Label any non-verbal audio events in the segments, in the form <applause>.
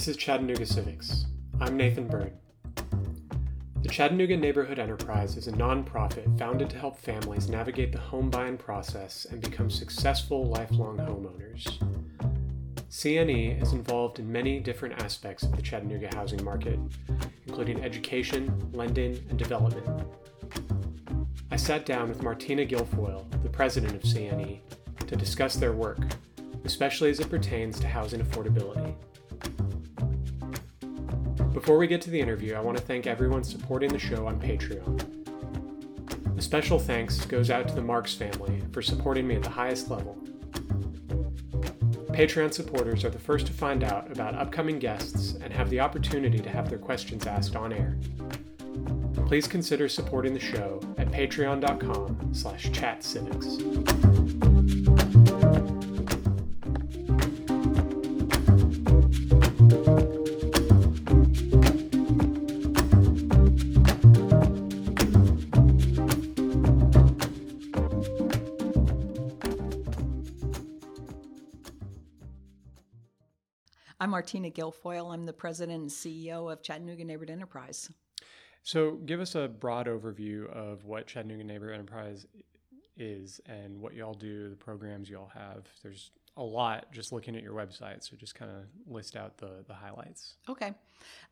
This is Chattanooga Civics. I'm Nathan Bird. The Chattanooga Neighborhood Enterprise is a nonprofit founded to help families navigate the home buying process and become successful lifelong homeowners. CNE is involved in many different aspects of the Chattanooga housing market, including education, lending, and development. I sat down with Martina Guilfoyle, the president of CNE, to discuss their work, especially as it pertains to housing affordability. Before we get to the interview, I want to thank everyone supporting the show on Patreon. A special thanks goes out to the Marks family for supporting me at the highest level. Patreon supporters are the first to find out about upcoming guests and have the opportunity to have their questions asked on air. Please consider supporting the show at patreon.com slash chatcivics. I'm Martina Guilfoyle. I'm the president and CEO of Chattanooga Neighborhood Enterprise. So, give us a broad overview of what Chattanooga Neighborhood Enterprise is and what y'all do, the programs y'all have. There's a lot just looking at your website, so just kind of list out the, the highlights. Okay.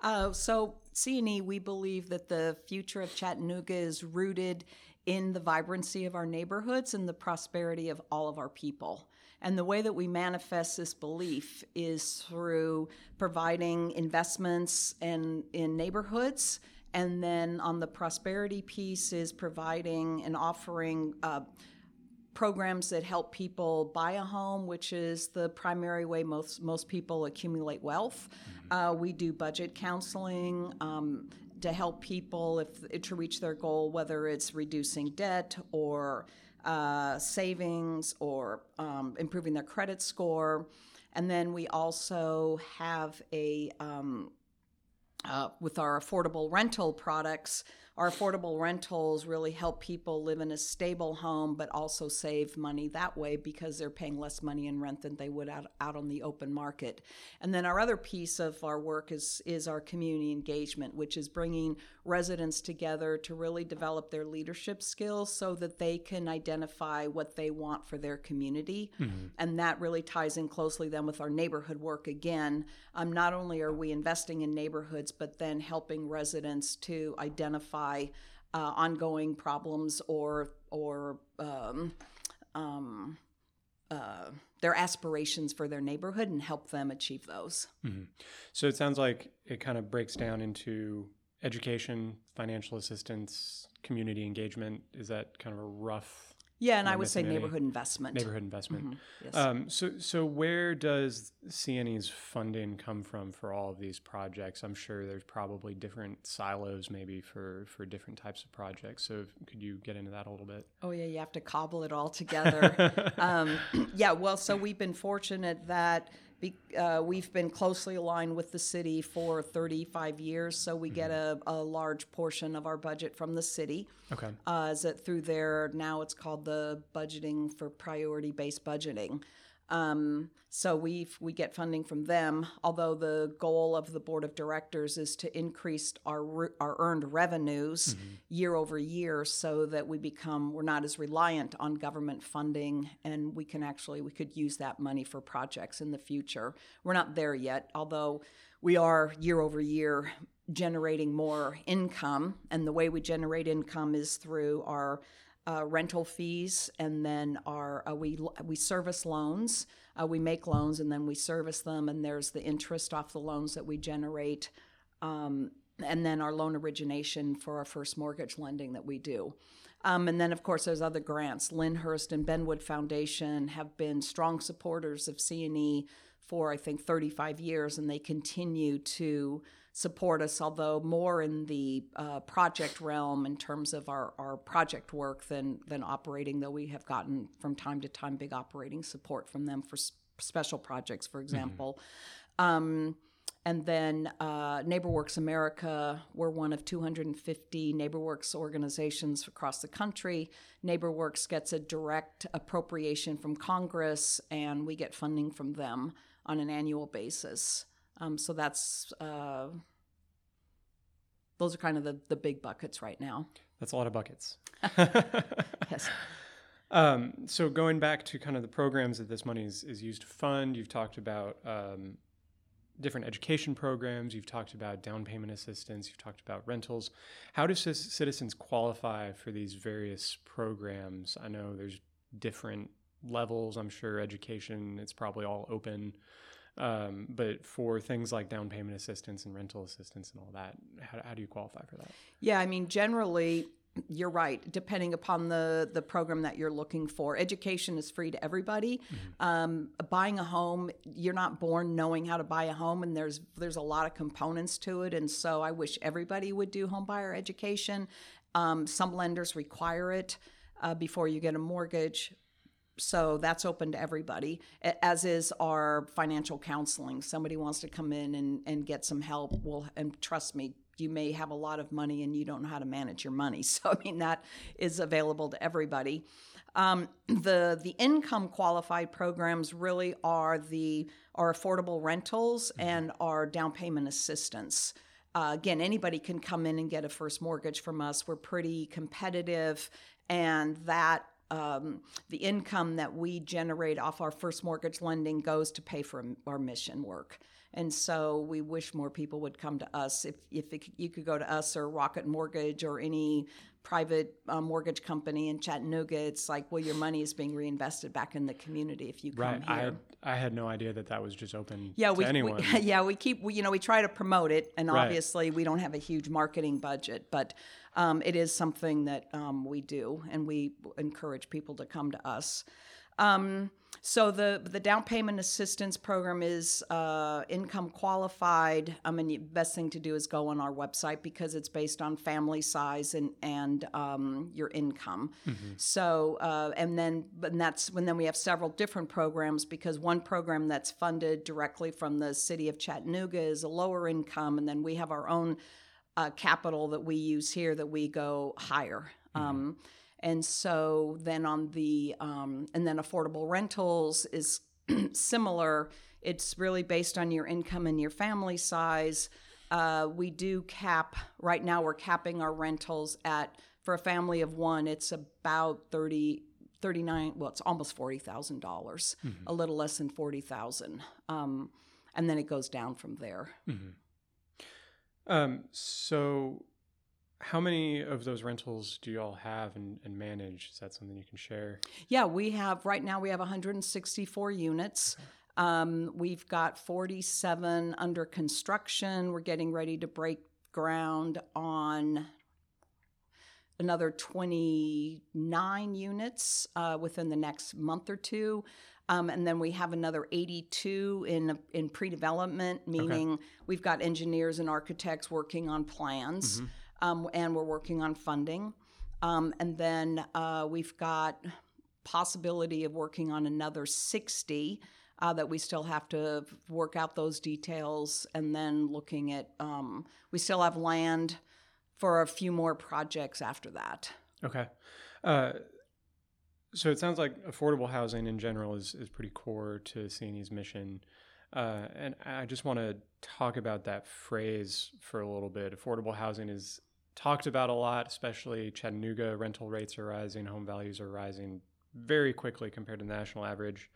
Uh, so, CNE, we believe that the future of Chattanooga is rooted in the vibrancy of our neighborhoods and the prosperity of all of our people. And the way that we manifest this belief is through providing investments in, in neighborhoods. And then on the prosperity piece is providing and offering uh, programs that help people buy a home, which is the primary way most, most people accumulate wealth. Mm-hmm. Uh, we do budget counseling. Um, to help people if to reach their goal, whether it's reducing debt or uh, savings or um, improving their credit score. And then we also have a, um, uh, with our affordable rental products, our affordable rentals really help people live in a stable home, but also save money that way because they're paying less money in rent than they would out, out on the open market. And then our other piece of our work is is our community engagement, which is bringing residents together to really develop their leadership skills so that they can identify what they want for their community. Mm-hmm. And that really ties in closely then with our neighborhood work again. Um, not only are we investing in neighborhoods, but then helping residents to identify identify uh, ongoing problems or or um, um, uh, their aspirations for their neighborhood and help them achieve those. Mm-hmm. So it sounds like it kind of breaks down into education, financial assistance, community engagement. Is that kind of a rough yeah, and I would say neighborhood investment. Neighborhood investment. Mm-hmm. Yes. Um, so, so where does CNE's funding come from for all of these projects? I'm sure there's probably different silos, maybe for for different types of projects. So, could you get into that a little bit? Oh yeah, you have to cobble it all <laughs> together. um, <clears throat> yeah, well, so we've been fortunate that be, uh, we've been closely aligned with the city for 35 years, so we mm-hmm. get a, a, large portion of our budget from the city. Okay. Uh, is it through their now it's called the budgeting for priority based budgeting. Um, so we we get funding from them. Although the goal of the board of directors is to increase our our earned revenues mm-hmm. year over year, so that we become we're not as reliant on government funding, and we can actually we could use that money for projects in the future. We're not there yet, although we are year over year generating more income, and the way we generate income is through our uh, rental fees, and then our uh, we we service loans. Uh, we make loans and then we service them, and there's the interest off the loans that we generate, um, and then our loan origination for our first mortgage lending that we do. Um, and then, of course, there's other grants. Lyndhurst and Benwood Foundation have been strong supporters of CNE for I think 35 years, and they continue to support us, although more in the uh, project realm in terms of our, our project work than, than operating, though we have gotten from time to time big operating support from them for special projects, for mm-hmm. example. Mm-hmm. Um, and then uh, NeighborWorks America, we're one of 250 NeighborWorks organizations across the country. NeighborWorks gets a direct appropriation from Congress, and we get funding from them on an annual basis. Um, so that's uh, those are kind of the, the big buckets right now. That's a lot of buckets. <laughs> Yes. Um, so going back to kind of the programs that this money is, is used to fund, you've talked about um, different education programs, you've talked about down payment assistance, you've talked about rentals. How do c- citizens qualify for these various programs? I know there's different levels. I'm sure education, it's probably all open. Um, but for things like down payment assistance and rental assistance and all that, how, how do you qualify for that? Yeah, I mean, generally, you're right. Depending upon the the program that you're looking for, education is free to everybody. Um, buying a home, you're not born knowing how to buy a home, and there's there's a lot of components to it. And so, I wish everybody would do home buyer education. Um, some lenders require it uh, before you get a mortgage. So that's open to everybody, as is our financial counseling. Somebody wants to come in and, and get some help. Well, and trust me, you may have a lot of money and you don't know how to manage your money. <laughs> So, I mean, that is available to everybody. Um, the the income qualified programs really are the are affordable rentals and our down payment assistance. Uh, again, anybody can come in and get a first mortgage from us. We're pretty competitive, and that um, the income that we generate off our first mortgage lending goes to pay for our mission work. And so we wish more people would come to us. If, if it, you could go to us or Rocket Mortgage or any private uh, mortgage company in Chattanooga, it's like, well, your money is being reinvested back in the community if you come Right. here. I I had no idea that that was just open yeah, to we, we anyone. <laughs> yeah we keep we, you know we try to promote it, and Right. obviously we don't have a huge marketing budget, but um, it is something that um, we do, and we encourage people to come to us. Um, so the the down payment assistance program is uh, income qualified. I mean, the best thing to do is go on our website because it's based on family size and and um, your income. So uh, and then but and that's when then we have several different programs because one program that's funded directly from the city of Chattanooga is a lower income, and then we have our own uh, capital that we use here that we go higher. Um, and so then on the um, and then affordable rentals is <clears throat> similar. It's really based on your income and your family size. Uh, we do cap right now. We're capping our rentals at for a family of one. It's about 30 39 well it's almost $40000 a little less than 40000 um, and then it goes down from there Um, so, how many of those rentals do you all have and, and manage? Is that something you can share? Yeah, we have right now we have 164 units. Um, we've got 47 under construction. We're getting ready to break ground on another 29 units uh, within the next month or two. Um, and then we have another 82 in in pre-development, meaning we've got engineers and architects working on plans, um, and we're working on funding. Um, and then uh, we've got possibility of working on another 60 uh, that we still have to work out those details, and then looking at um, we still have land for a few more projects after that. Okay. Uh, so it sounds like affordable housing in general is, is pretty core to CNE's mission. Uh, and I just want to talk about that phrase for a little bit. Affordable housing is talked about a lot, especially Chattanooga. Rental rates are rising, home values are rising very quickly compared to the national average.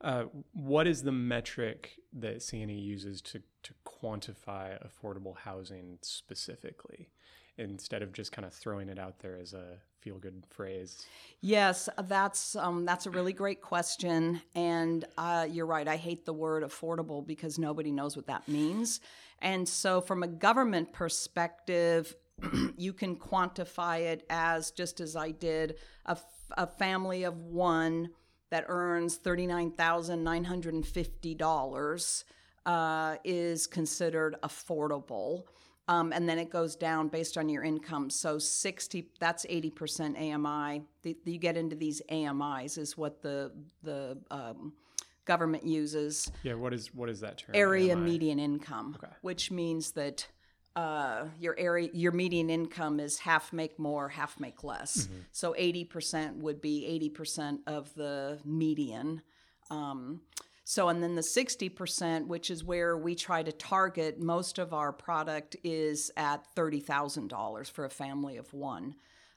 Uh, what is the metric that CNE uses to, to quantify affordable housing specifically instead of just kind of throwing it out there as a feel good phrase? Yes, that's um, that's a really great question, and uh, you're right. I hate the word affordable because nobody knows what that means. And so, from a government perspective, <clears throat> you can quantify it as just as I did a, family of one that earns thirty nine thousand nine hundred and fifty dollars uh, is considered affordable. Um, and then it goes down based on your income. So 60, that's 80% AMI. The, you get into these AMIs is what the the um, government uses. Yeah, what is what is that term? Area AMI? median income, Okay. which means that uh, your area your median income is half make more, half make less. So 80% would be 80% of the median. Um, So, and then the 60%, which is where we try to target, most of our product is at $30,000 for a family of one.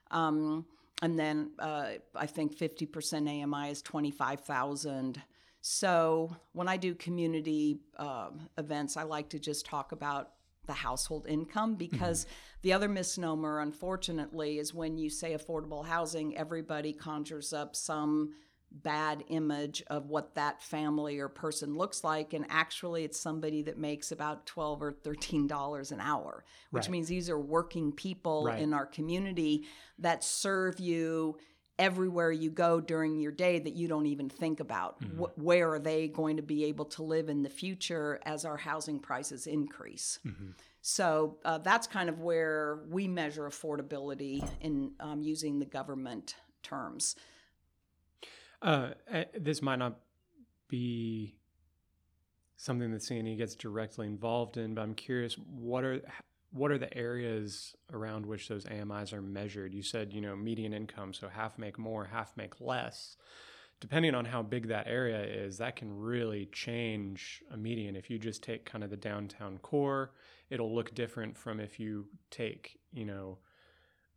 Um, and then uh, I think 50% AMI is 25,000. So when I do community uh, events, I like to just talk about the household income because mm-hmm. the other misnomer, unfortunately, is when you say affordable housing, everybody conjures up some bad image of what that family or person looks like and actually it's somebody that makes about 12 or 13 dollars an hour which right. means these are working people right. in our community that serve you everywhere you go during your day that you don't even think about mm-hmm. Wh- where are they going to be able to live in the future as our housing prices increase mm-hmm. so uh, that's kind of where we measure affordability in um, using the government terms uh, this might not be something that CNE gets directly involved in, but I'm curious what are what are the areas around which those AMIs are measured? You said you know median income, so half make more, half make less. Depending on how big that area is, that can really change a median. If you just take kind of the downtown core, it'll look different from if you take you know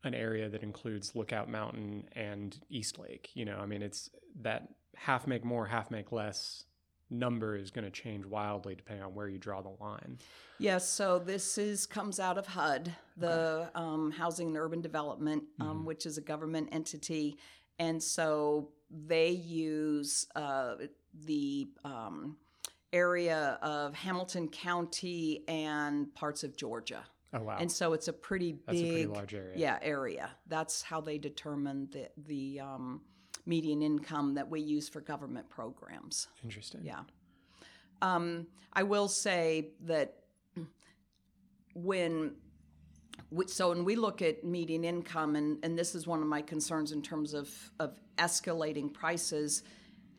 an area that includes Lookout Mountain and East Lake. You know, I mean, it's that half make more, half make less number is going to change wildly depending on where you draw the line. Yes, so this is comes out of HUD, the okay. um, Housing and Urban Development, um, mm-hmm. which is a government entity, and so they use uh, the um, area of Hamilton County and parts of Georgia. Oh wow! And so it's a pretty big, That's a pretty large area. Yeah, area. That's how they determine the the um, median income that we use for government programs. Interesting. Yeah. Um, I will say that when we, so when we look at median income, and, and this is one of my concerns in terms of, of escalating prices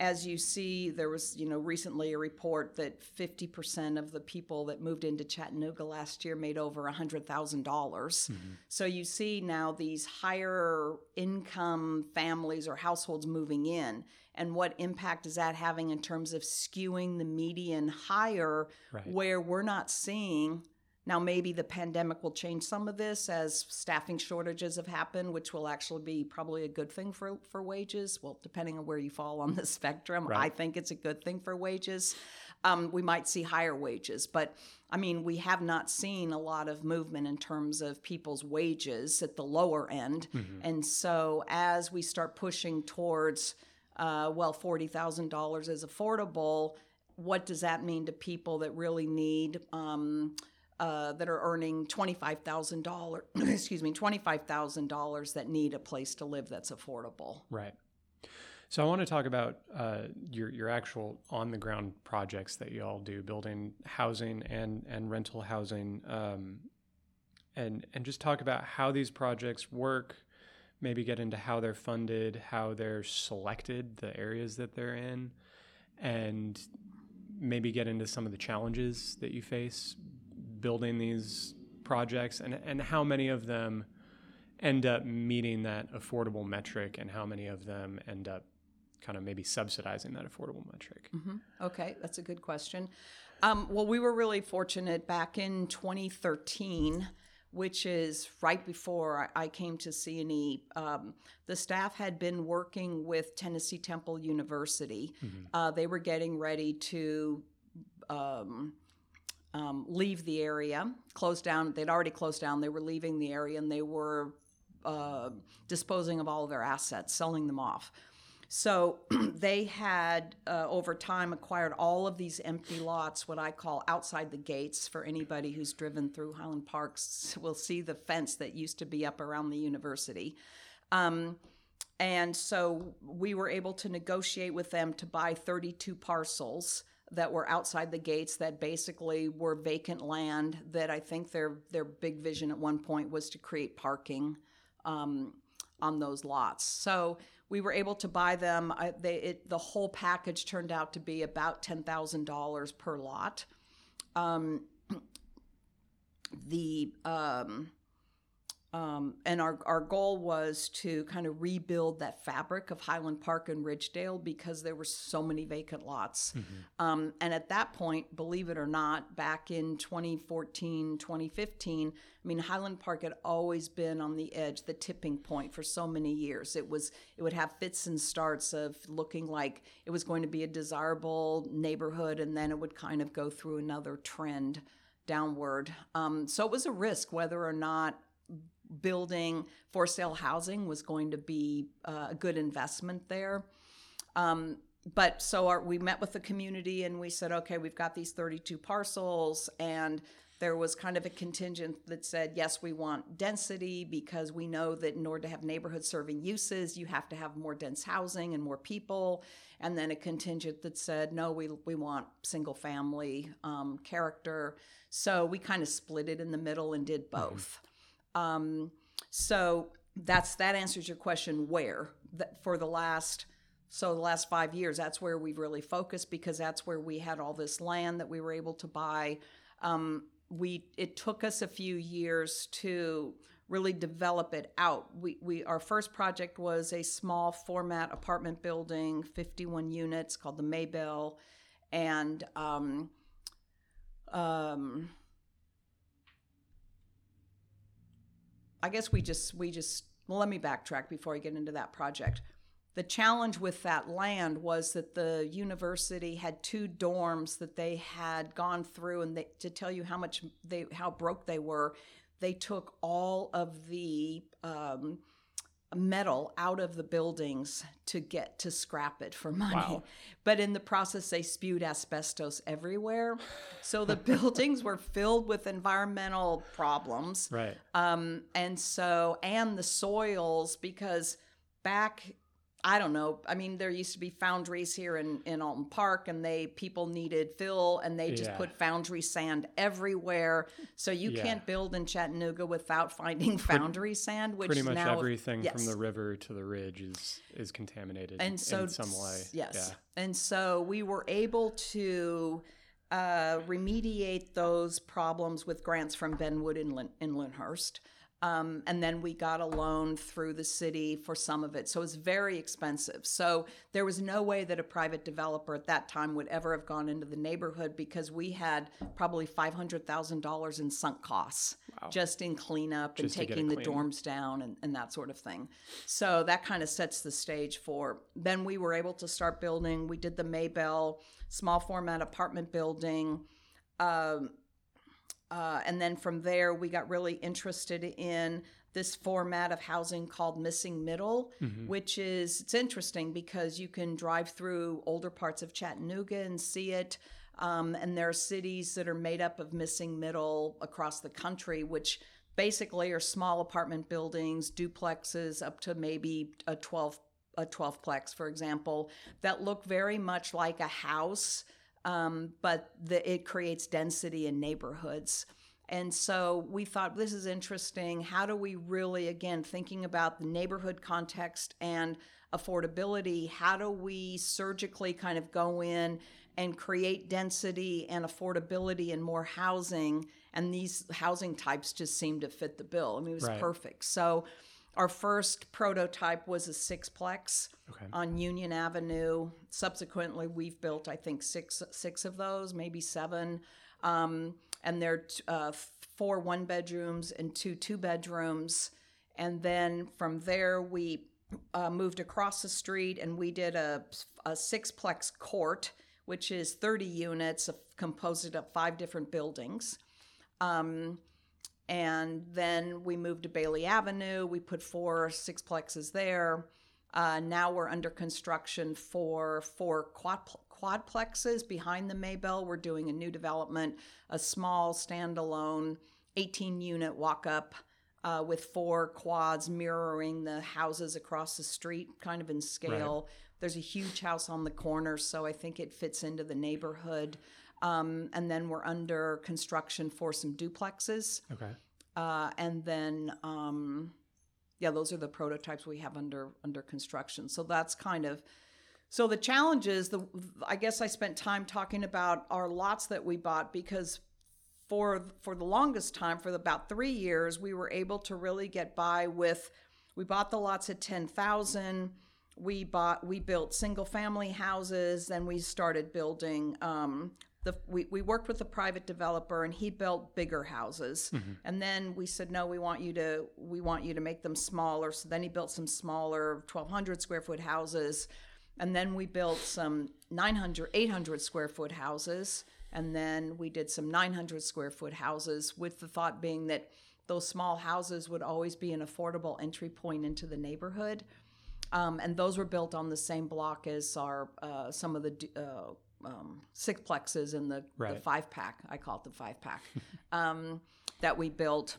as you see, there was, you know, recently a report that 50% of the people that moved into Chattanooga last year made over $100,000. mm hmm So you see now these higher income families or households moving in. And what impact is that having in terms of skewing the median higher, right. where we're not seeing now, maybe the pandemic will change some of this as staffing shortages have happened, which will actually be probably a good thing for, for wages. Well, depending on where you fall on the <laughs> spectrum, right. I think it's a good thing for wages. Um, we might see higher wages, but I mean, we have not seen a lot of movement in terms of people's wages at the lower end. Mm-hmm. And so, as we start pushing towards, uh, well, $40,000 is affordable, what does that mean to people that really need? Um, uh, that are earning $25,000, <clears throat> excuse me, $25,000 that need a place to live that's affordable. Right. So I want to talk about uh, your your actual on the ground projects that you all do, building housing and and rental housing, um, and and just talk about how these projects work. Maybe get into how they're funded, how they're selected, the areas that they're in, and maybe get into some of the challenges that you face building these projects and, and how many of them end up meeting that affordable metric and how many of them end up kind of maybe subsidizing that affordable metric? Mm-hmm. Okay, that's a good question. Um, well, we were really fortunate back in 2013 which is right before I came to CNE. Um, the staff had been working with Tennessee Temple University. Mm-hmm. Uh, they were getting ready to um, um, leave the area, close down. They'd already closed down. They were leaving the area and they were uh, disposing of all of their assets, selling them off. So <clears throat> they had, uh, over time, acquired all of these empty lots, what I call outside the gates. For anybody who's driven through Highland Parks, <laughs> will see the fence that used to be up around the university. Um, and so we were able to negotiate with them to buy 32 parcels that were outside the gates that basically were vacant land that I think their their big vision at one point was to create parking um, on those lots. So we were able to buy them. I, they, it, the whole package turned out to be about ten thousand dollars per lot. Um, <clears throat> the um, Um, and our, our goal was to kind of rebuild that fabric of Highland Park and Ridgedale because there were so many vacant lots. Mm-hmm. Um, and at that point, believe it or not, back in 2014, 2015, I mean, Highland Park had always been on the edge, the tipping point for so many years. It was, it would have fits and starts of looking like it was going to be a desirable neighborhood, and then it would kind of go through another trend downward. Um, so it was a risk whether or not building for sale housing was going to be uh, a good investment there. Um, but so our, we met with the community and we said, okay, we've got these 32 parcels, and there was kind of a contingent that said, yes, we want density because we know that in order to have neighborhood serving uses, you have to have more dense housing and more people. And then a contingent that said, no, we, we want single family um, character. So we kind of split it in the middle and did mm-hmm. both. Mm-hmm. Um, so that's that answers your question. Where for the last so the last five years, that's where we've really focused because that's where we had all this land that we were able to buy. Um, we it took us a few years to really develop it out. We, we our first project was a small format apartment building, 51 units, called the Maybell, and um, um, I guess we just we just well, let me backtrack before I get into that project. The challenge with that land was that the university had two dorms that they had gone through, and they, to tell you how much they how broke they were, they took all of the um, metal out of the buildings to get to scrap it for money. Wow. <laughs> But in the process, they spewed asbestos everywhere. So the <laughs> buildings were filled with environmental problems. Right. Um, and so, and the soils, because back I don't know. I mean, there used to be foundries here in, in Alton Park, and they people needed fill, and they just yeah. put foundry sand everywhere. So you yeah. can't build in Chattanooga without finding foundry sand. Which pretty much now, everything yes. from the river to the ridge is is contaminated and so, in some way. Yes, yeah. and so we were able to. Uh, remediate those problems with grants from Benwood in, Lin- in Lyndhurst. Um, and then we got a loan through the city for some of it. So it's very expensive. So there was no way that a private developer at that time would ever have gone into the neighborhood because we had probably $500,000 in sunk costs wow. just in cleanup just and taking the dorms down and, and that sort of thing. So that kind of sets the stage for. Then we were able to start building. We did the Maybell small format apartment building. Um, uh, and then from there, we got really interested in this format of housing called missing middle, mm-hmm. which is it's interesting because you can drive through older parts of Chattanooga and see it. Um, and there are cities that are made up of missing middle across the country, which basically are small apartment buildings, duplexes up to maybe a 12 a 12 plex, for example, that look very much like a house um, but the, it creates density in neighborhoods. And so we thought this is interesting. How do we really, again, thinking about the neighborhood context and affordability, how do we surgically kind of go in and create density and affordability and more housing? And these housing types just seem to fit the bill. I mean, it was right. perfect. So our first prototype was a sixplex okay. on Union Avenue. Subsequently, we've built, I think, six six of those, maybe seven. Um, and they're uh, four one bedrooms and two two bedrooms. And then from there, we uh, moved across the street and we did a, a sixplex court, which is 30 units composed of five different buildings. Um, and then we moved to Bailey Avenue. We put four sixplexes there. Uh, now we're under construction for four quad, quadplexes behind the Maybell. We're doing a new development, a small standalone 18 unit walk up uh, with four quads mirroring the houses across the street, kind of in scale. Right. There's a huge house on the corner, so I think it fits into the neighborhood. Um, and then we're under construction for some duplexes. Okay. Uh, and then, um, yeah, those are the prototypes we have under under construction. So that's kind of. So the challenge is the. I guess I spent time talking about our lots that we bought because for for the longest time, for about three years, we were able to really get by with. We bought the lots at ten thousand. We bought we built single family houses. Then we started building. Um, the, we, we worked with a private developer and he built bigger houses. And then we said no we want you to we want you to make them smaller. So then he built some smaller 1200 square foot houses. And then we built some 900 800 square foot houses. And then we did some 900 square foot houses with the thought being that those small houses would always be an affordable entry point into the neighborhood. Um, and those were built on the same block as our uh, some of the uh, um, sixplexes in the, the Right. five pack i call it the five pack <laughs> um, that we built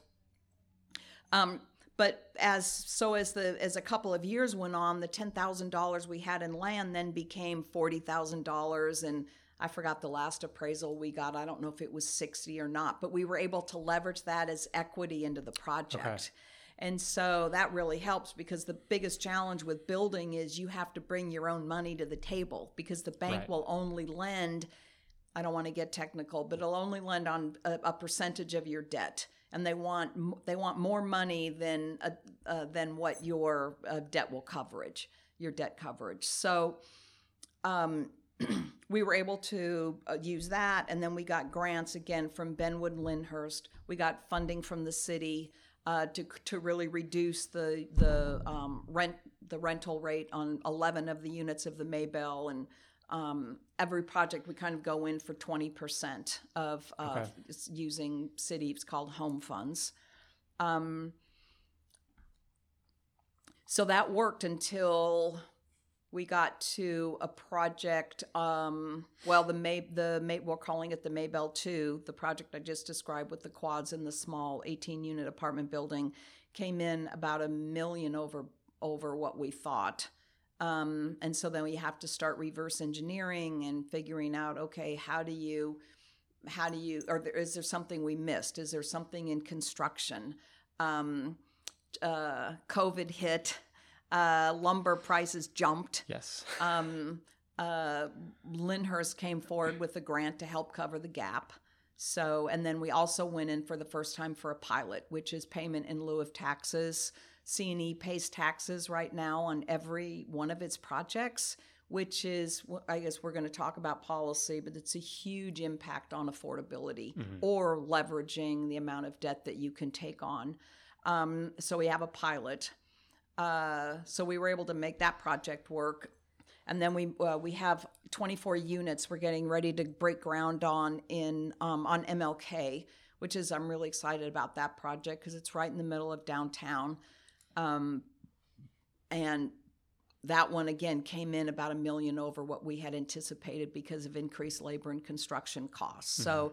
um, but as so as the as a couple of years went on, the ten thousand dollars we had in land then became forty thousand dollars, and I forgot the last appraisal we got. I don't know if it was sixty or not, but we were able to leverage that as equity into the project. Okay. And so that really helps because the biggest challenge with building is you have to bring your own money to the table because the bank Right. will only lend I don't want to get technical, but it'll only lend on a, a percentage of your debt, and they want they want more money than uh, uh, than what your uh, debt will coverage your debt coverage. So, um, <clears throat> we were able to uh, use that, and then we got grants again from Benwood and Lyndhurst. We got funding from the city uh, to to really reduce the the um, rent the rental rate on eleven of the units of the Maybell and um, every project we kind of go in for 20% of uh, Okay. using city it's called home funds um, so that worked until we got to a project um, well the may the may we're calling it the maybell 2 the project i just described with the quads and the small 18 unit apartment building came in about a million over over what we thought. Um, and so then we have to start reverse engineering and figuring out okay how do you how do you or there, is there something we missed? Is there something in construction? Um, uh, covid hit uh, lumber prices jumped Yes. um, uh, Lyndhurst came forward with a grant to help cover the gap. So, and then we also went in for the first time for a pilot, which is payment in lieu of taxes. CNE pays taxes right now on every one of its projects, which is, I guess we're going to talk about policy, but it's a huge impact on affordability or leveraging the amount of debt that you can take on. Um, so we have a pilot. Uh, so we were able to make that project work. And then we uh, we have 24 units we're getting ready to break ground on in um, on MLK, which is I'm really excited about that project because it's right in the middle of downtown. Um, and that one again came in about a million over what we had anticipated because of increased labor and construction costs. So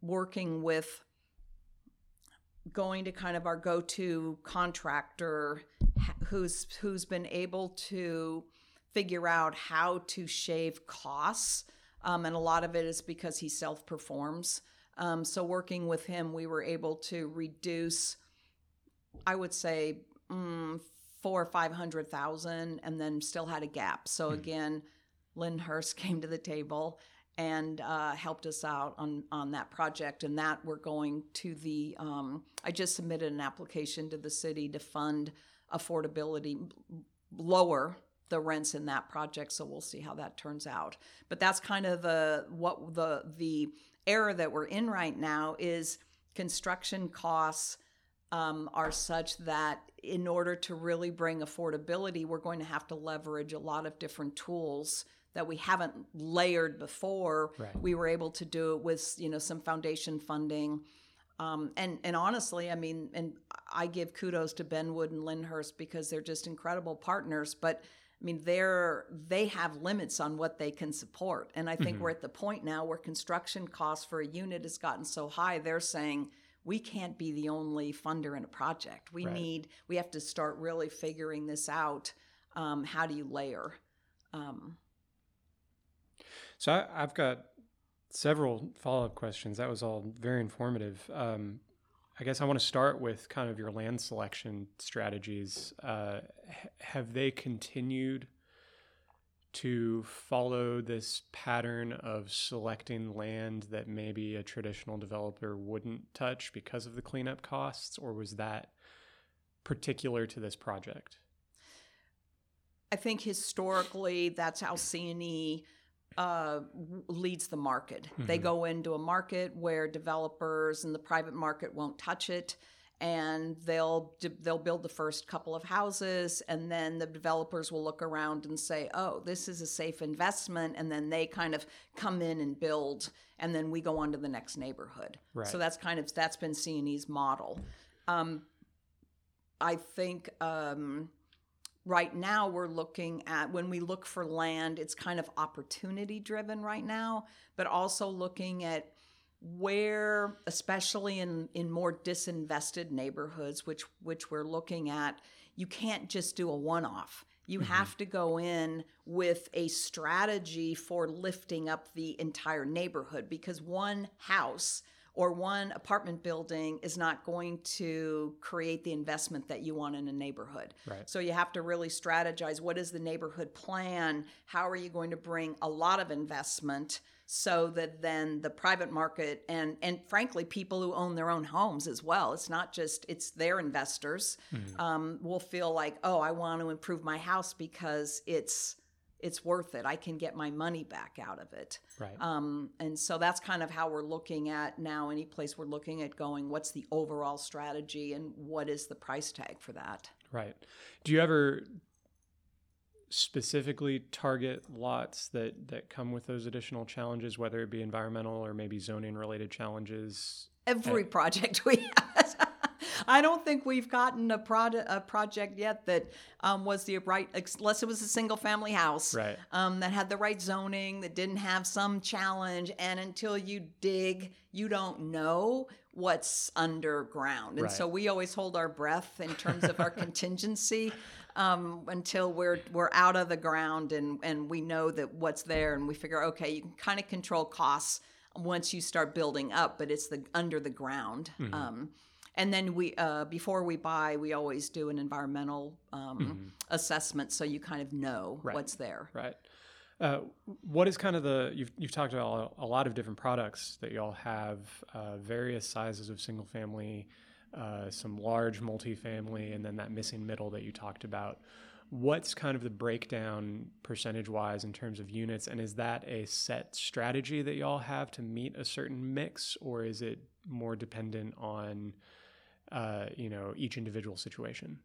working with going to kind of our go-to contractor who's who's been able to figure out how to shave costs um, and a lot of it is because he self-performs um, so working with him we were able to reduce i would say mm, four or five hundred thousand and then still had a gap so again Lyndhurst <laughs> came to the table and uh, helped us out on, on that project. And that we're going to the, um, I just submitted an application to the city to fund affordability, lower the rents in that project. So we'll see how that turns out. But that's kind of the, what the, the era that we're in right now is construction costs um, are such that in order to really bring affordability, we're going to have to leverage a lot of different tools that we haven't layered before. Right. We were able to do it with you know some foundation funding. Um, and and honestly, I mean, and I give kudos to Benwood and Lyndhurst because they're just incredible partners. But I mean, they're they have limits on what they can support, and I think we're at the point now where construction costs for a unit has gotten so high. They're saying we can't be the only funder in a project. We Right. need we have to start really figuring this out. Um, how do you layer? Um, So I, I've got several follow up questions. That was all very informative. Um, I guess I want to start with kind of your land selection strategies. Uh, have they continued to follow this pattern of selecting land that maybe a traditional developer wouldn't touch because of the cleanup costs, or was that particular to this project? I think historically that's how CNE uh, leads the market. Mm-hmm. They go into a market where developers and the private market won't touch it, and they'll they'll build the first couple of houses, and then the developers will look around and say, "Oh, this is a safe investment," and then they kind of come in and build, and then we go on to the next neighborhood. Right. So that's kind of that's been CNE's model. Um, I think. Um, right now we're looking at when we look for land it's kind of opportunity driven right now but also looking at where especially in in more disinvested neighborhoods which which we're looking at you can't just do a one off you mm-hmm. have to go in with a strategy for lifting up the entire neighborhood because one house or one apartment building is not going to create the investment that you want in a neighborhood. Right. So you have to really strategize what is the neighborhood plan? How are you going to bring a lot of investment so that then the private market and and frankly people who own their own homes as well it's not just it's their investors mm-hmm. um, will feel like oh i want to improve my house because it's it's worth it. I can get my money back out of it. Right. Um, and so that's kind of how we're looking at now. Any place we're looking at going, what's the overall strategy and what is the price tag for that? Right. Do you ever specifically target lots that that come with those additional challenges, whether it be environmental or maybe zoning related challenges? Every at- project <laughs> we have I don't think we've gotten a, product, a project yet that um, was the right, unless it was a single family house right. um, that had the right zoning, that didn't have some challenge. And until you dig, you don't know what's underground. And right. so we always hold our breath in terms of our <laughs> contingency. Um, until we're we're out of the ground and and we know that what's there and we figure okay you can kind of control costs once you start building up but it's the under the ground mm-hmm. um, and then we uh, before we buy we always do an environmental um, mm-hmm. assessment so you kind of know right. what's there right uh, what is kind of the you've, you've talked about a lot of different products that y'all have uh, various sizes of single family uh, some large multifamily and then that missing middle that you talked about what's kind of the breakdown percentage wise in terms of units and is that a set strategy that y'all have to meet a certain mix or is it more dependent on uh, you know each individual situation?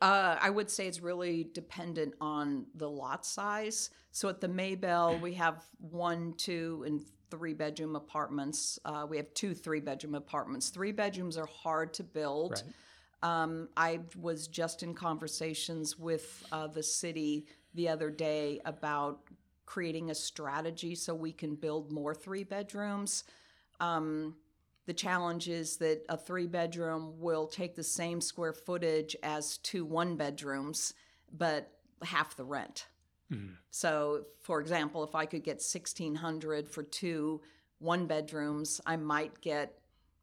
Uh, I would say it's really dependent on the lot size. So at the Maybell, we have one, two, and three bedroom apartments. Uh, we have two three bedroom apartments. Three bedrooms are hard to build. Right. Um, I was just in conversations with uh, the city the other day about creating a strategy so we can build more three bedrooms. Um, the challenge is that a three bedroom will take the same square footage as two one bedrooms, but half the rent. Mm-hmm. So, for example, if I could get 1600 for two one bedrooms, I might get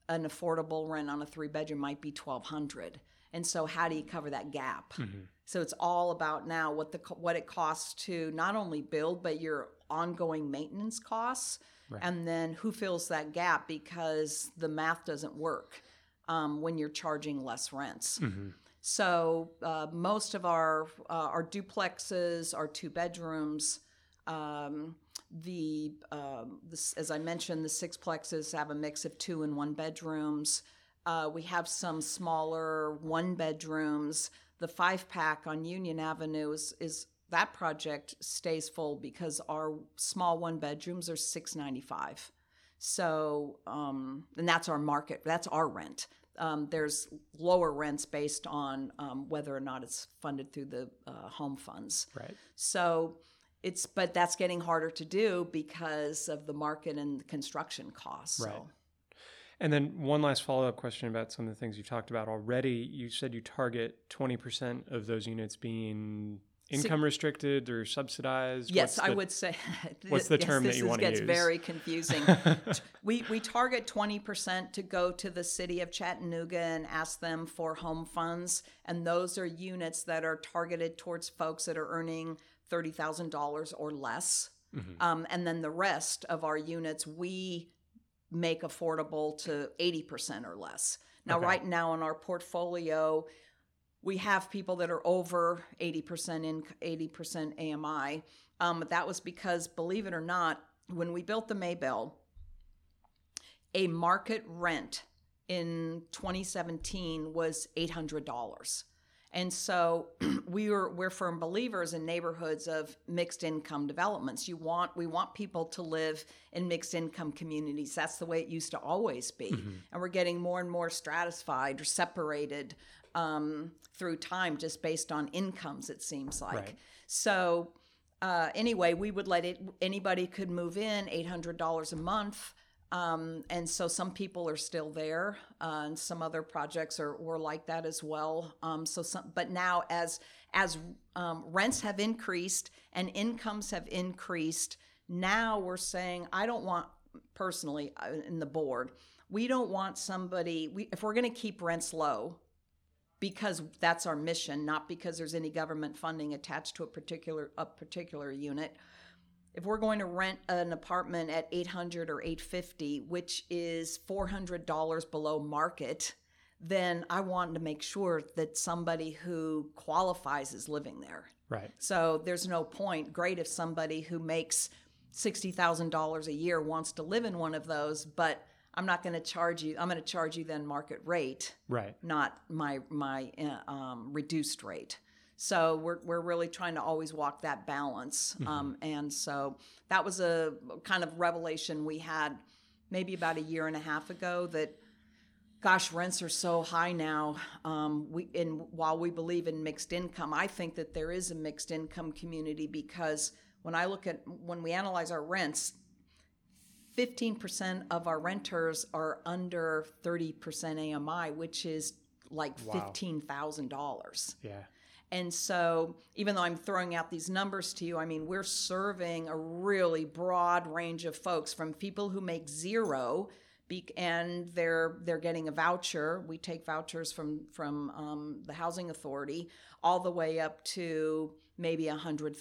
an affordable rent on a three bedroom might be 1200. And so how do you cover that gap? Mm-hmm. So it's all about now what the what it costs to not only build but your ongoing maintenance costs Right. And then who fills that gap because the math doesn't work um, when you're charging less rents. Mm-hmm. So uh, most of our uh, our duplexes, our two bedrooms, um, the, um, as I mentioned, the sixplexes have a mix of two and one bedrooms. Uh, we have some smaller one bedrooms. The five pack on Union Avenue is, is that project stays full because our small one bedrooms are 695 so um, and that's our market that's our rent. Um, there's lower rents based on um, whether or not it's funded through the uh, home funds. Right. So it's but that's getting harder to do because of the market and the construction costs right. So. And then one last follow up question about some of the things you talked about already. You said you target 20% of those units being income restricted or subsidized? Yes, I would say. <laughs> what's the yes, term that you is- want to use? This gets very confusing. <laughs> we we target twenty percent to go to the city of Chattanooga and ask them for home funds, and those are units that are targeted towards folks that are earning thirty thousand dollars or less. Mm-hmm. Um, and then the rest of our units we make affordable to eighty percent or less. Now, Okay. right now in our portfolio, we have people that are over 80% in 80% AMI. Um, but that was because, believe it or not, when we built the Maybell, a market rent in 2017 was $800. And so <clears throat> we were we're firm believers in neighborhoods of mixed income developments. You want we want people to live in mixed income communities. That's the way it used to always be. And we're getting more and more stratified or separated um, through time just based on incomes. It seems like Right. so. Uh, anyway, we would let it. Anybody could move in, eight hundred dollars a month. Um, and so some people are still there, uh, and some other projects are were like that as well. Um, so some, but now as as um, rents have increased and incomes have increased, now we're saying I don't want personally uh, in the board, we don't want somebody. We, if we're going to keep rents low, because that's our mission, not because there's any government funding attached to a particular a particular unit if we're going to rent an apartment at 800 or 850 which is $400 below market then i want to make sure that somebody who qualifies is living there Right. so there's no point great if somebody who makes $60000 a year wants to live in one of those but i'm not going to charge you i'm going to charge you then market rate Right. not my my uh, um, reduced rate. So we're we're really trying to always walk that balance. Um, and so that was a kind of revelation we had maybe about a year and a half ago that. Gosh, rents are so high now. Um, we and while we believe in mixed income, I think that there is a mixed income community because when I look at when we analyze our rents, 15% of our renters are under 30% AMI, which is like Wow. $15,000. Yeah. And so, even though I'm throwing out these numbers to you, I mean, we're serving a really broad range of folks from people who make zero and they're they're getting a voucher. We take vouchers from from um, the housing authority all the way up to maybe a hundred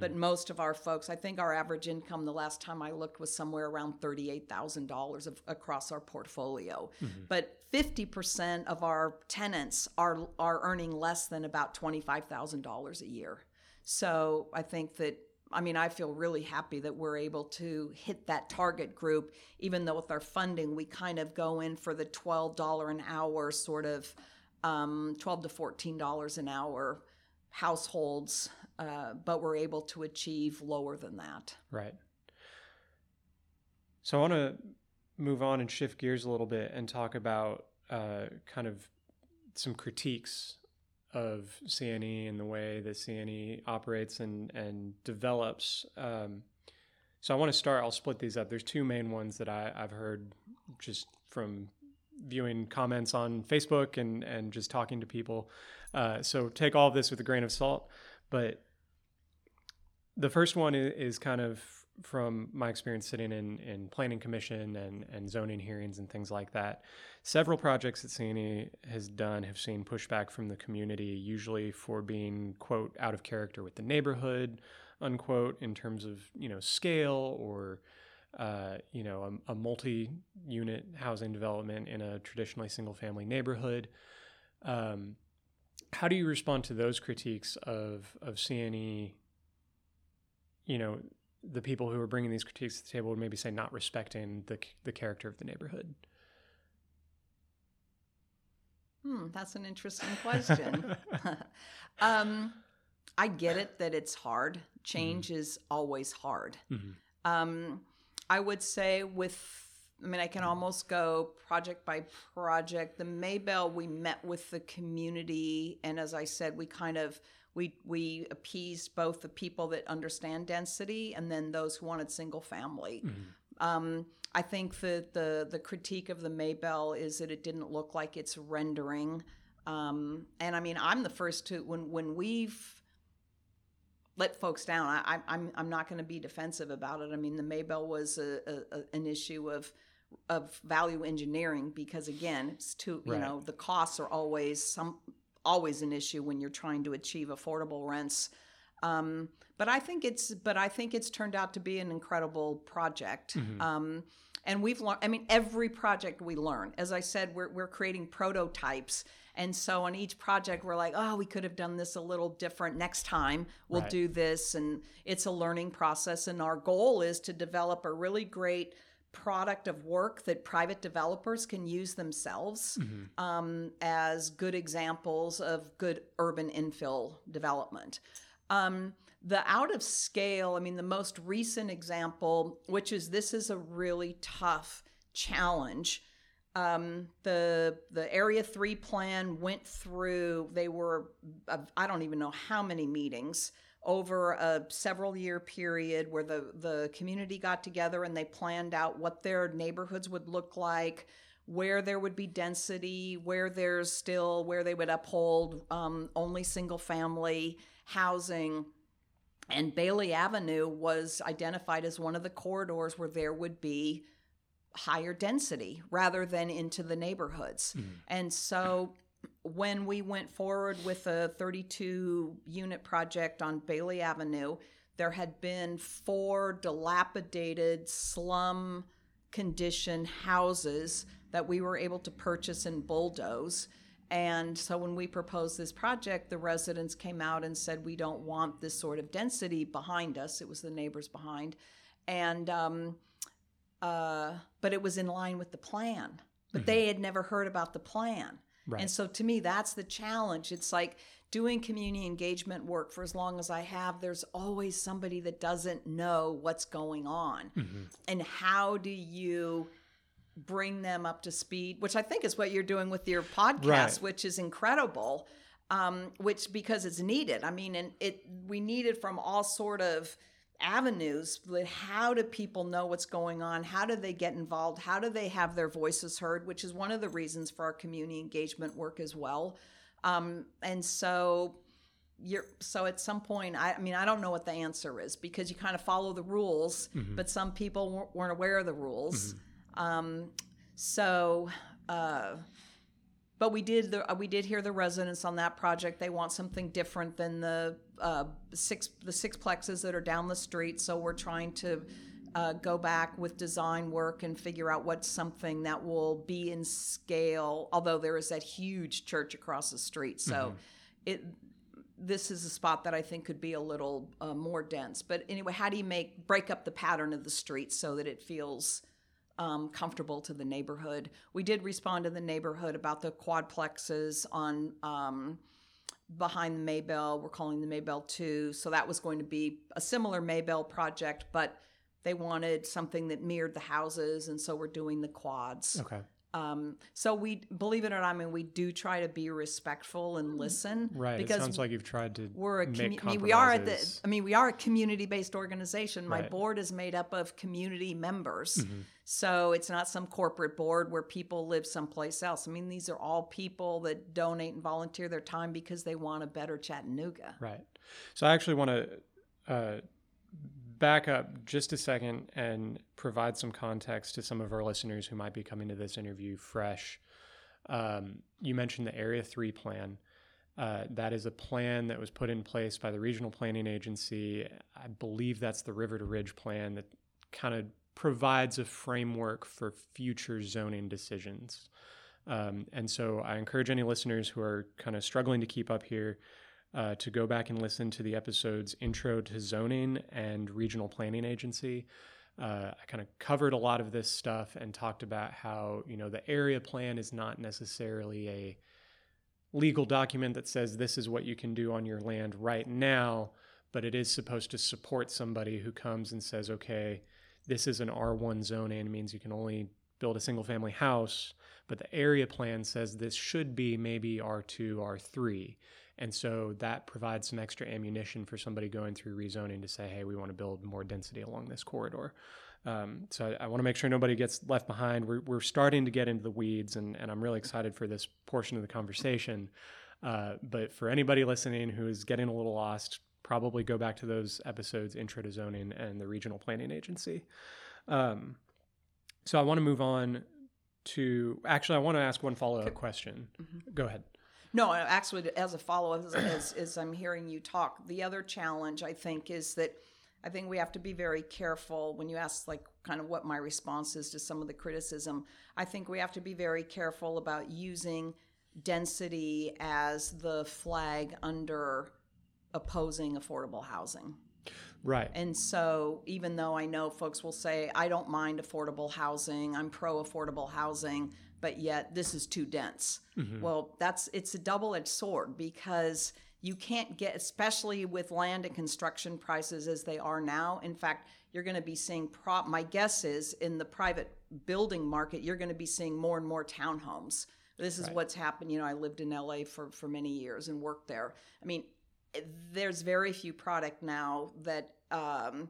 But most of our folks, I think our average income the last time I looked was somewhere around thirty eight thousand dollars across our portfolio. But fifty percent of our tenants are are earning less than about twenty five thousand dollars a year. So I think that I mean I feel really happy that we're able to hit that target group, even though with our funding we kind of go in for the twelve dollar an hour sort of um, twelve to fourteen dollars an hour households, uh, but we're able to achieve lower than that. Right. So I want to move on and shift gears a little bit and talk about uh, kind of some critiques of CNE and the way that CNE operates and and develops. Um, so I want to start. I'll split these up. There's two main ones that I, I've heard just from viewing comments on Facebook and and just talking to people. Uh, so take all of this with a grain of salt. But the first one is, is kind of from my experience sitting in, in planning commission and, and zoning hearings and things like that. Several projects that CNE has done have seen pushback from the community, usually for being, quote, out of character with the neighborhood, unquote, in terms of, you know, scale or, uh, you know, a, a multi-unit housing development in a traditionally single-family neighborhood. Um, how do you respond to those critiques of, of CNE you know the people who are bringing these critiques to the table would maybe say not respecting the the character of the neighborhood. Hmm, that's an interesting question. <laughs> <laughs> um, I get it that it's hard. Change is always hard. Mhm. Um, I would say with, I mean, I can almost go project by project. The Maybell, we met with the community, and as I said, we kind of we we appeased both the people that understand density and then those who wanted single family. Um, I think that the the critique of the Maybell is that it didn't look like it's rendering. Um, and I mean, I'm the first to when when we've let folks down. I, I'm I'm I'm not going to be defensive about it. I mean, the Maybell was a, a, a, an issue of of value engineering because again, it's too you know the costs are always some always an issue when you're trying to achieve affordable rents. Um, but I think it's but I think it's turned out to be an incredible project. Um, and we've learned. I mean, every project we learn. As I said, we're we're creating prototypes, and so on each project, we're like, oh, we could have done this a little different next time. We'll Right. do this, and it's a learning process. And our goal is to develop a really great product of work that private developers can use themselves um, as good examples of good urban infill development. Um, the out of scale, I mean, the most recent example, which is this is a really tough challenge. Um, the the Area Three plan went through. They were I don't even know how many meetings over a several year period where the the community got together and they planned out what their neighborhoods would look like where there would be density, where there's still where they would uphold um, only single family housing. And Bailey Avenue was identified as one of the corridors where there would be higher density rather than into the neighborhoods. And so when we went forward with a 32 unit project on Bailey Avenue, there had been four dilapidated slum condition houses that we were able to purchase and bulldoze. And so when we proposed this project, the residents came out and said, We don't want this sort of density behind us. It was the neighbors behind. And, um, uh, but it was in line with the plan. But they had never heard about the plan. Right. And so to me, that's the challenge. It's like doing community engagement work for as long as I have, there's always somebody that doesn't know what's going on. And how do you bring them up to speed, which I think is what you're doing with your podcast, Right. which is incredible. Um, which because it's needed. I mean, and it we need it from all sort of avenues. But how do people know what's going on? How do they get involved? How do they have their voices heard? Which is one of the reasons for our community engagement work as well. Um, and so you're so at some point I, I mean i don't know what the answer is because you kind of follow the rules but some people weren't- weren't aware of the rules um, so uh, but we did the uh, we did hear the residents on that project. They want something different than the uh, six the six plexes that are down the street. So we're trying to uh, go back with design work and figure out what's something that will be in scale although there is that huge church across the street. So it this is a spot that I think could be a little uh, more dense. But anyway, how do you make break up the pattern of the street so that it feels um, comfortable to the neighborhood? We did respond to the neighborhood about the quadplexes on um, behind the Maybell. We're calling the Maybell Two, so that was going to be a similar Maybell project, but they wanted something that mirrored the houses, and so we're doing the quads. Okay. Um, so we believe it or not, I mean, we do try to be respectful and listen. Right. Because it sounds like you've tried to we're a make commu- I mean, we are the. I mean, we are a community-based organization. My Right. board is made up of community members. Mm-hmm. So it's not some corporate board where people live someplace else. I mean, these are all people that donate and volunteer their time because they want a better Chattanooga. Right. So I actually want to uh, back up just a second and provide some context to some of our listeners who might be coming to this interview fresh. Um, you mentioned the Area 3 plan. Uh, that is a plan that was put in place by the Regional Planning Agency. I believe that's the River to Ridge plan that kind of provides a framework for future zoning decisions. Um, and so I encourage any listeners who are kind of struggling to keep up here uh, to go back and listen to the episodes Intro to Zoning and Regional Planning Agency. Uh, I kind of covered a lot of this stuff and talked about how, you know, the area plan is not necessarily a legal document that says this is what you can do on your land right now, but it is supposed to support somebody who comes and says, okay, this is an R1 zoning, it means you can only build a single family house, but the area plan says this should be maybe R2, R3. And so that provides some extra ammunition for somebody going through rezoning to say, hey, we want to build more density along this corridor. Um, so I, I want to make sure nobody gets left behind. We're, we're starting to get into the weeds, and, and I'm really excited for this portion of the conversation. Uh, but for anybody listening who is getting a little lost, probably go back to those episodes, Intro to Zoning and the Regional Planning Agency. Um, so I want to move on to actually, I want to ask one follow up question. Mm-hmm. Go ahead. No, actually, as a follow up, as, as, as I'm hearing you talk, the other challenge I think is that I think we have to be very careful when you ask, like, kind of what my response is to some of the criticism. I think we have to be very careful about using density as the flag under opposing affordable housing. Right. And so, even though I know folks will say, I don't mind affordable housing, I'm pro affordable housing, but yet this is too dense. Mm-hmm. Well, that's it's a double edged sword because you can't get, especially with land and construction prices as they are now. In fact, you're going to be seeing prop. My guess is in the private building market, you're going to be seeing more and more townhomes. This is right. what's happened. You know, I lived in LA for for many years and worked there. I mean, there's very few product now that um,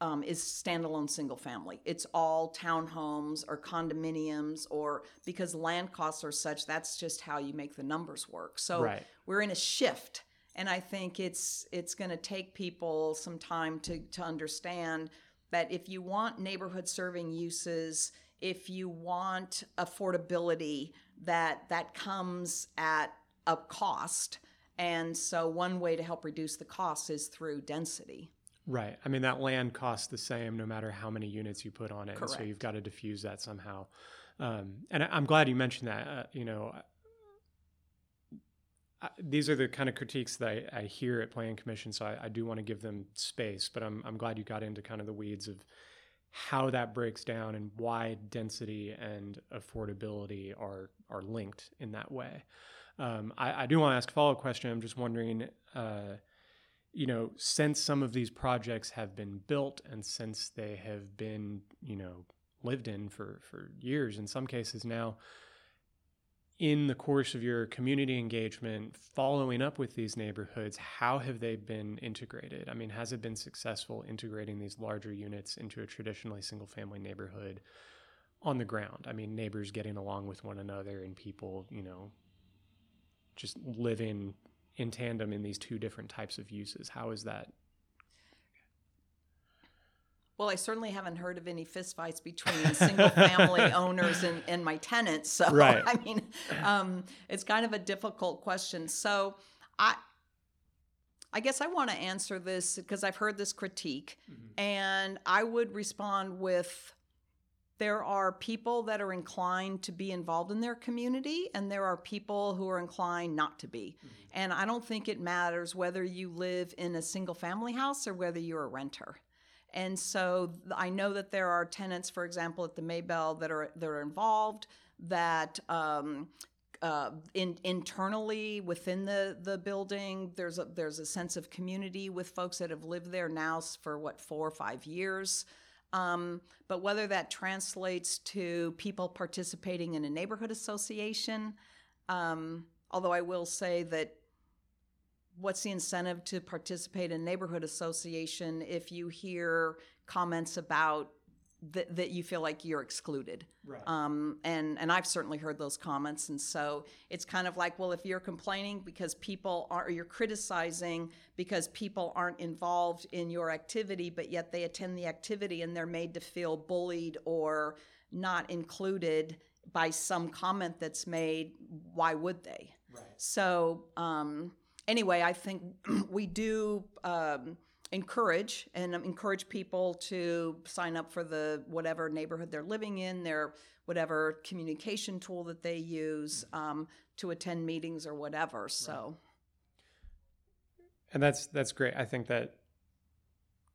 um, is standalone single family. It's all townhomes or condominiums, or because land costs are such, that's just how you make the numbers work. So right. we're in a shift, and I think it's it's going to take people some time to to understand that if you want neighborhood serving uses, if you want affordability, that that comes at a cost and so, one way to help reduce the cost is through density. Right. I mean, that land costs the same no matter how many units you put on it. So, you've got to diffuse that somehow. Um, and I, am glad you mentioned that. Uh, you know, I, these are the kind of critiques that I, I hear at Planning Commission, so I, I do want to give them space. But I'm, I'm glad you got into kind of the weeds of how that breaks down and why density and affordability are are linked in that way. Um, I, I, do want to ask a follow up question. I'm just wondering, uh, you know, since some of these projects have been built and since they have been, you know, lived in for, for years in some cases now, in the course of your community engagement, following up with these neighborhoods, how have they been integrated? I mean, has it been successful integrating these larger units into a traditionally single family neighborhood on the ground? I mean, neighbors getting along with one another and people, you know, just living in tandem in these two different types of uses. How is that? Well, I certainly haven't heard of any fistfights between single family <laughs> owners and, and my tenants. So, right. I mean, um, it's kind of a difficult question. So, I, I guess I want to answer this because I've heard this critique, mm-hmm. and I would respond with there are people that are inclined to be involved in their community and there are people who are inclined not to be mm-hmm. and i don't think it matters whether you live in a single family house or whether you're a renter and so i know that there are tenants for example at the maybell that are that are involved that um, uh, in, internally within the, the building, there's a, there's a sense of community with folks that have lived there now for what four or five years. Um, but whether that translates to people participating in a neighborhood association, um, although I will say that what's the incentive to participate in neighborhood association if you hear comments about that, that you feel like you're excluded. Right. Um, and, and I've certainly heard those comments. And so it's kind of like, well, if you're complaining because people are, or you're criticizing because people aren't involved in your activity, but yet they attend the activity and they're made to feel bullied or not included by some comment that's made, why would they? Right. So, um, anyway, I think <clears throat> we do. Um, encourage and encourage people to sign up for the whatever neighborhood they're living in, their whatever communication tool that they use um, to attend meetings or whatever. So, and that's that's great. I think that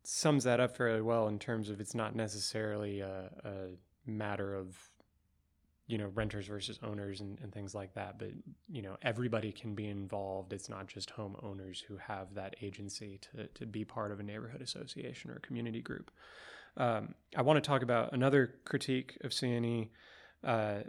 sums that up fairly well in terms of it's not necessarily a, a matter of you know renters versus owners and, and things like that. But you know everybody can be involved. It's not just homeowners who have that agency to, to be part of a neighborhood association or a community group. Um, i want to talk about another critique of cne uh,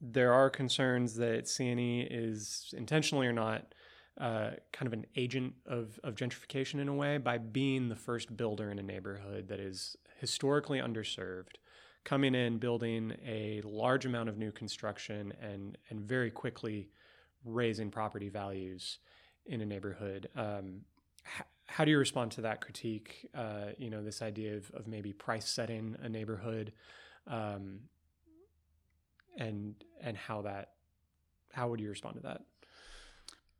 there are concerns that cne is intentionally or not uh, kind of an agent of, of gentrification in a way by being the first builder in a neighborhood that is historically underserved coming in, building a large amount of new construction, and and very quickly raising property values in a neighborhood. Um, how do you respond to that critique? Uh, you know, this idea of, of maybe price setting a neighborhood, um, and and how that how would you respond to that?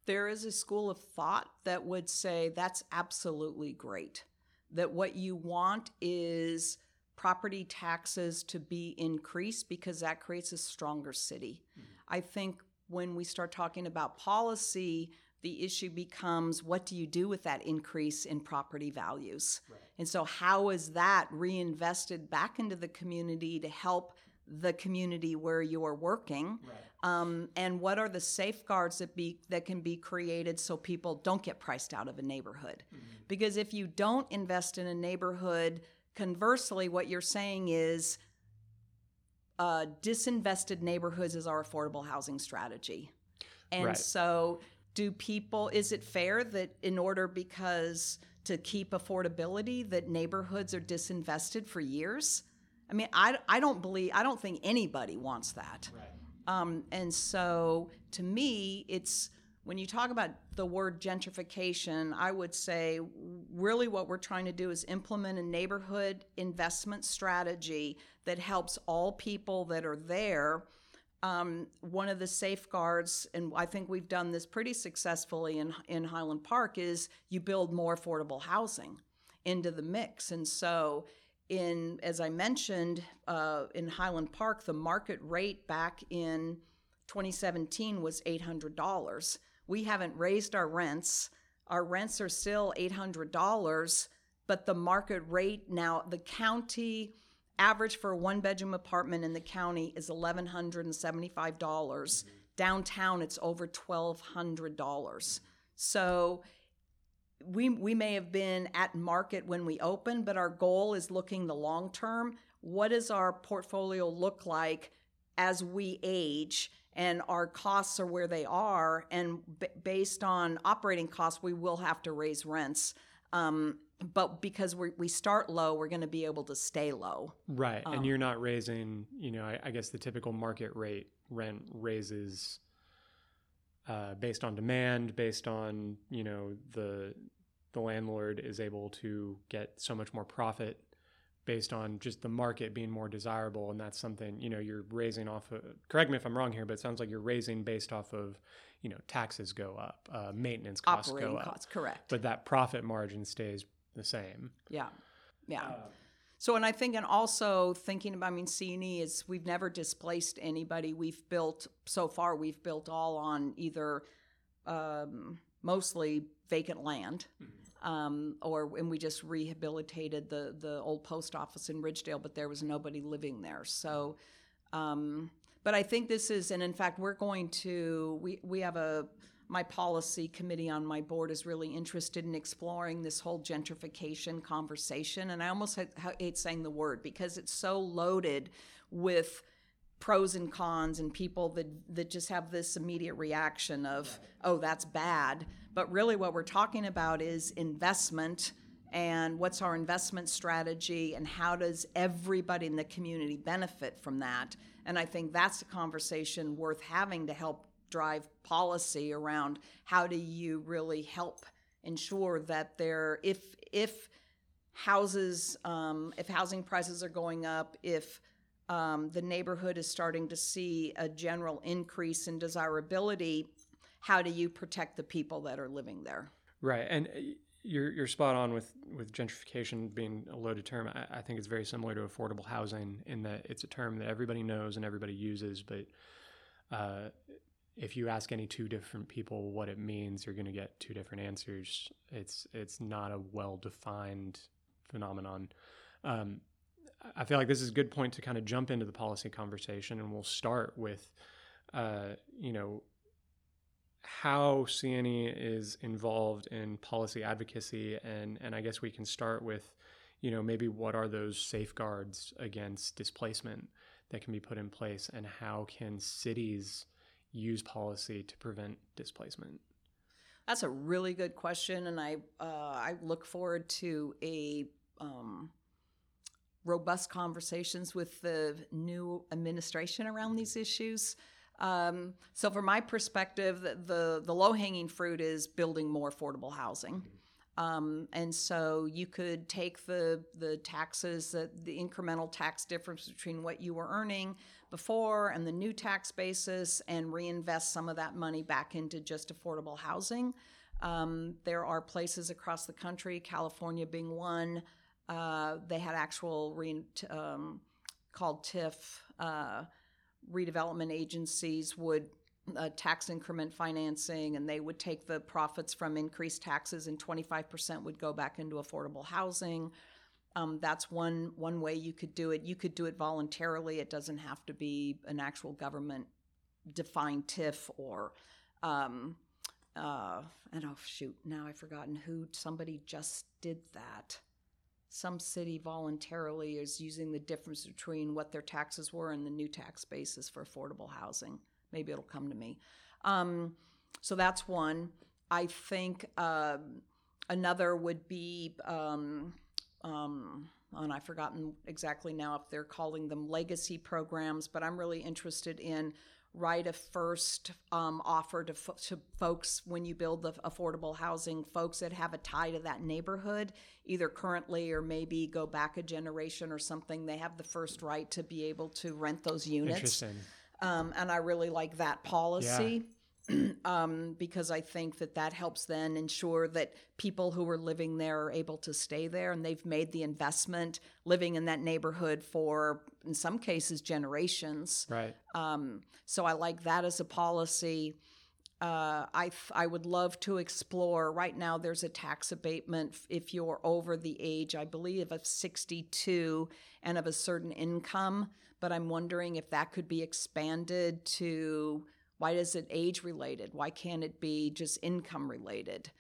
There is a school of thought that would say that's absolutely great. That what you want is property taxes to be increased because that creates a stronger city. Mm-hmm. I think when we start talking about policy, the issue becomes what do you do with that increase in property values? Right. And so, how is that reinvested back into the community to help the community where you're working? Right. Um, and what are the safeguards that be that can be created so people don't get priced out of a neighborhood? Mm-hmm. Because if you don't invest in a neighborhood, conversely, what you're saying is uh, disinvested neighborhoods is our affordable housing strategy. And right. so, do people, is it fair that in order because to keep affordability, that neighborhoods are disinvested for years? I mean, I, I don't believe, I don't think anybody wants that. Right. Um, and so to me, it's when you talk about the word gentrification, I would say really what we're trying to do is implement a neighborhood investment strategy that helps all people that are there. Um, one of the safeguards, and I think we've done this pretty successfully in, in Highland Park, is you build more affordable housing into the mix. And so, in as I mentioned, uh, in Highland Park, the market rate back in 2017 was $800 we haven't raised our rents. Our rents are still $800, but the market rate now, the county average for a one bedroom apartment in the county is $1,175. dollars mm-hmm. Downtown, it's over $1,200. So we, we may have been at market when we opened, but our goal is looking the long term. What does our portfolio look like as we age? And our costs are where they are, and b- based on operating costs, we will have to raise rents. Um, but because we we start low, we're going to be able to stay low. Right, um, and you're not raising. You know, I, I, guess the typical market rate rent raises uh, based on demand, based on you know the the landlord is able to get so much more profit based on just the market being more desirable and that's something you know you're raising off of correct me if i'm wrong here but it sounds like you're raising based off of you know taxes go up uh, maintenance costs Operating go up costs, correct. but that profit margin stays the same. Yeah yeah. Uh, so and i think and also thinking about i mean c&e is we've never displaced anybody. We've built so far we've built all on either um, mostly vacant land. Mm-hmm um, or and we just rehabilitated the the old post office in Ridgedale, but there was nobody living there. So, um, but I think this is, and in fact, we're going to we we have a my policy committee on my board is really interested in exploring this whole gentrification conversation, and I almost hate saying the word because it's so loaded with pros and cons and people that that just have this immediate reaction of oh that's bad. But really what we're talking about is investment and what's our investment strategy and how does everybody in the community benefit from that? And i think that's a conversation worth having to help drive policy around how do you really help ensure that there if if houses um, if housing prices are going up if um, the neighborhood is starting to see a general increase in desirability, how do you protect the people that are living there? Right, and uh, you're you're spot on with with gentrification being a loaded term. I, I, think it's very similar to affordable housing in that it's a term that everybody knows and everybody uses, but uh, if you ask any two different people what it means, you're going to get two different answers. It's it's not a well defined phenomenon. Um, I feel like this is a good point to kind of jump into the policy conversation, and we'll start with, uh, you know, how CNE is involved in policy advocacy, and and I guess we can start with, you know, maybe what are those safeguards against displacement that can be put in place, and how can cities use policy to prevent displacement? That's a really good question, and I uh, I look forward to a um, robust conversations with the new administration around these issues. Um, so, from my perspective, the, the, the low hanging fruit is building more affordable housing. Um, and so you could take the the taxes, the, the incremental tax difference between what you were earning before and the new tax basis, and reinvest some of that money back into just affordable housing. Um, there are places across the country, California being one. Uh, they had actual re- um, called TIF uh, redevelopment agencies would uh, tax increment financing, and they would take the profits from increased taxes, and 25% would go back into affordable housing. Um, that's one one way you could do it. You could do it voluntarily. It doesn't have to be an actual government defined TIF or. Um, uh, and oh shoot, now I've forgotten who. Somebody just did that. Some city voluntarily is using the difference between what their taxes were and the new tax basis for affordable housing. Maybe it'll come to me. Um, so that's one. I think uh, another would be, um, um, and I've forgotten exactly now if they're calling them legacy programs, but I'm really interested in right of first um, offer to, fo- to folks when you build the affordable housing, folks that have a tie to that neighborhood, either currently or maybe go back a generation or something. They have the first right to be able to rent those units. Interesting. Um, and I really like that policy. <clears throat> um, because I think that that helps then ensure that people who are living there are able to stay there and they've made the investment living in that neighborhood for, in some cases, generations. Right. Um, so I like that as a policy. Uh, I, f- I would love to explore. Right now, there's a tax abatement f- if you're over the age, I believe, of 62 and of a certain income. But I'm wondering if that could be expanded to why is it age related? Why can't it be just income related?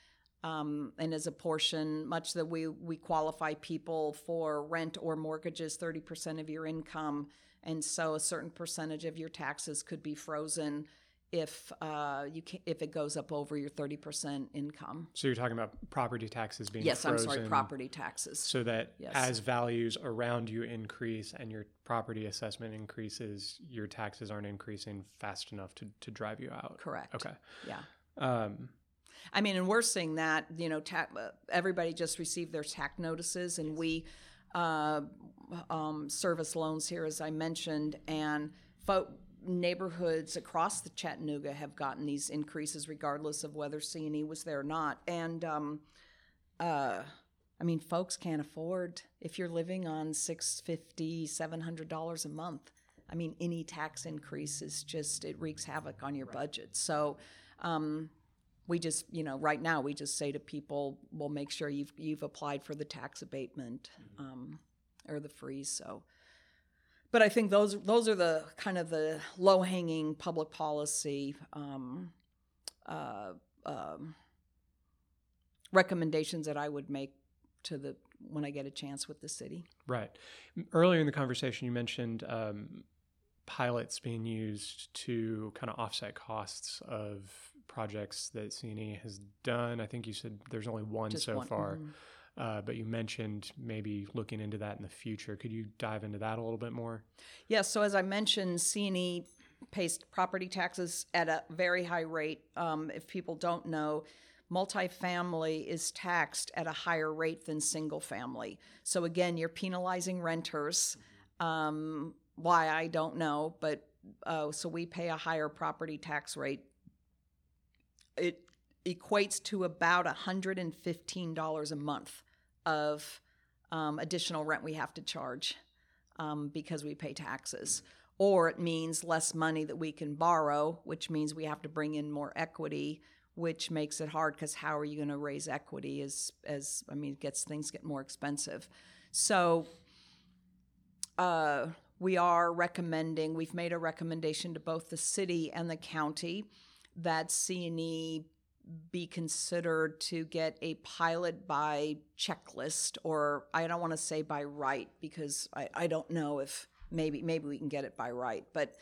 Um, and as a portion, much that we, we qualify people for rent or mortgages, 30% of your income. And so a certain percentage of your taxes could be frozen if uh, you can, if it goes up over your 30% income. So you're talking about property taxes being Yes, I'm sorry, property taxes. so that Yes. as values around you increase and your property assessment increases, your taxes aren't increasing fast enough to, to drive you out. Correct. Okay. Yeah. Um, I mean, and we're seeing that, you know, ta- uh, everybody just received their tax notices, and we uh, um, service loans here, as I mentioned, and fo- neighborhoods across the Chattanooga have gotten these increases, regardless of whether C and E was there or not. And um, uh, I mean, folks can't afford if you're living on six fifty, seven hundred dollars a month. I mean, any tax increase is just it wreaks havoc on your budget. So. Um, we just you know right now we just say to people we'll make sure you've you've applied for the tax abatement um, or the freeze so but i think those those are the kind of the low hanging public policy um, uh, um, recommendations that i would make to the when i get a chance with the city right. Earlier in the conversation, you mentioned um, pilots being used to kind of offset costs of projects that CNE has done. I think you said there's only one Just so one- far. mhm. Uh, but you mentioned maybe looking into that in the future. Could you dive into that a little bit more? Yes, so as I mentioned, CNE pays property taxes at a very high rate. Um, if people don't know, multifamily is taxed at a higher rate than single family. So again, you're penalizing renters. Um, why I don't know, but uh, so we pay a higher property tax rate. It equates to about $115 a month of um, additional rent we have to charge um, because we pay taxes. Or it means less money that we can borrow, which means we have to bring in more equity, which makes it hard because how are you going to raise equity as, as I mean, gets things get more expensive. So uh, we are recommending, we've made a recommendation to both the city and the county that CNE be considered to get a pilot by checklist, or I don't want to say by right because I, I don't know if maybe maybe we can get it by right, but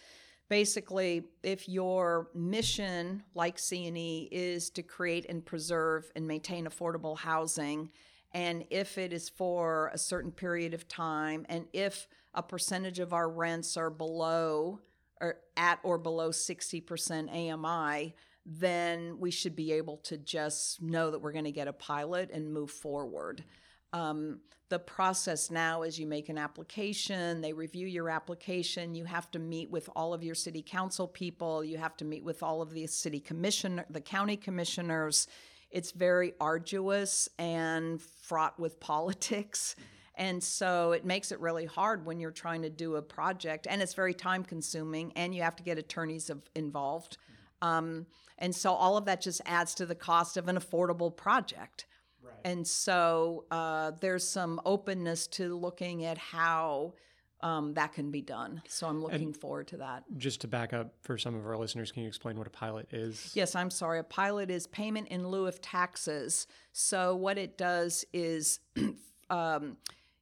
basically, if your mission, like CNE, is to create and preserve and maintain affordable housing, and if it is for a certain period of time, and if a percentage of our rents are below or at or below 60% AMI, then we should be able to just know that we're going to get a pilot and move forward. Um, the process now is you make an application, they review your application, you have to meet with all of your city council people, you have to meet with all of the city commissioner, the county commissioners. It's very arduous and fraught with <laughs> politics. And so it makes it really hard when you're trying to do a project, and it's very time consuming, and you have to get attorneys of, involved. Um, and so all of that just adds to the cost of an affordable project. Right. And so uh, there's some openness to looking at how um, that can be done. So I'm looking and forward to that. Just to back up for some of our listeners, can you explain what a pilot is? Yes, I'm sorry. A pilot is payment in lieu of taxes. So what it does is <clears throat> um,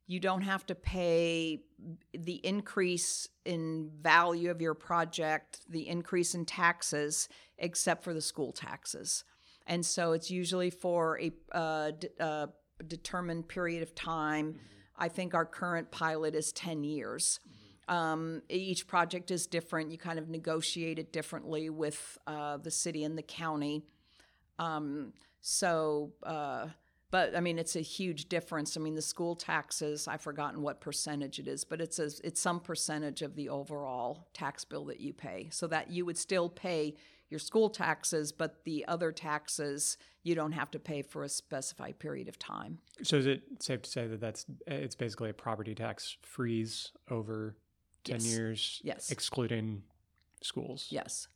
you don't have to pay the increase in value of your project, the increase in taxes, except for the school taxes. And so it's usually for a uh, d- uh, determined period of time. Mm-hmm. I think our current pilot is 10 years. Mm-hmm. Um, each project is different. You kind of negotiate it differently with uh, the city and the county. Um, so, uh, but I mean, it's a huge difference. I mean, the school taxes, I've forgotten what percentage it is, but it's a, it's some percentage of the overall tax bill that you pay. So that you would still pay your school taxes, but the other taxes you don't have to pay for a specified period of time. So is it safe to say that that's it's basically a property tax freeze over 10 yes. years yes excluding schools yes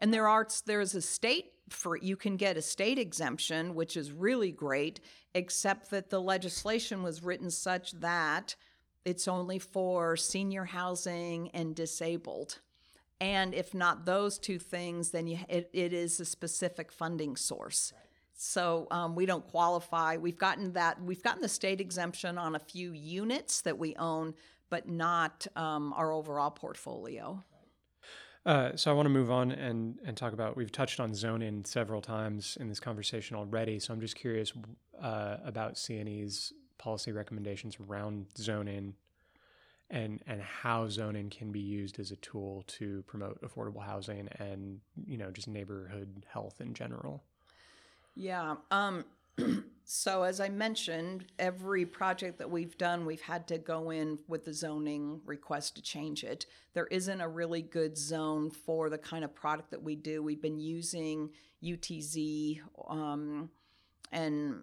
and there are there's a state for you can get a state exemption which is really great except that the legislation was written such that it's only for senior housing and disabled and if not those two things, then you, it, it is a specific funding source. Right. So um, we don't qualify. We've gotten that. We've gotten the state exemption on a few units that we own, but not um, our overall portfolio. Uh, so I want to move on and and talk about. We've touched on zoning several times in this conversation already. So I'm just curious uh, about CNE's policy recommendations around zoning and and how zoning can be used as a tool to promote affordable housing and you know just neighborhood health in general yeah um, <clears throat> so as i mentioned every project that we've done we've had to go in with the zoning request to change it there isn't a really good zone for the kind of product that we do we've been using UGC um, and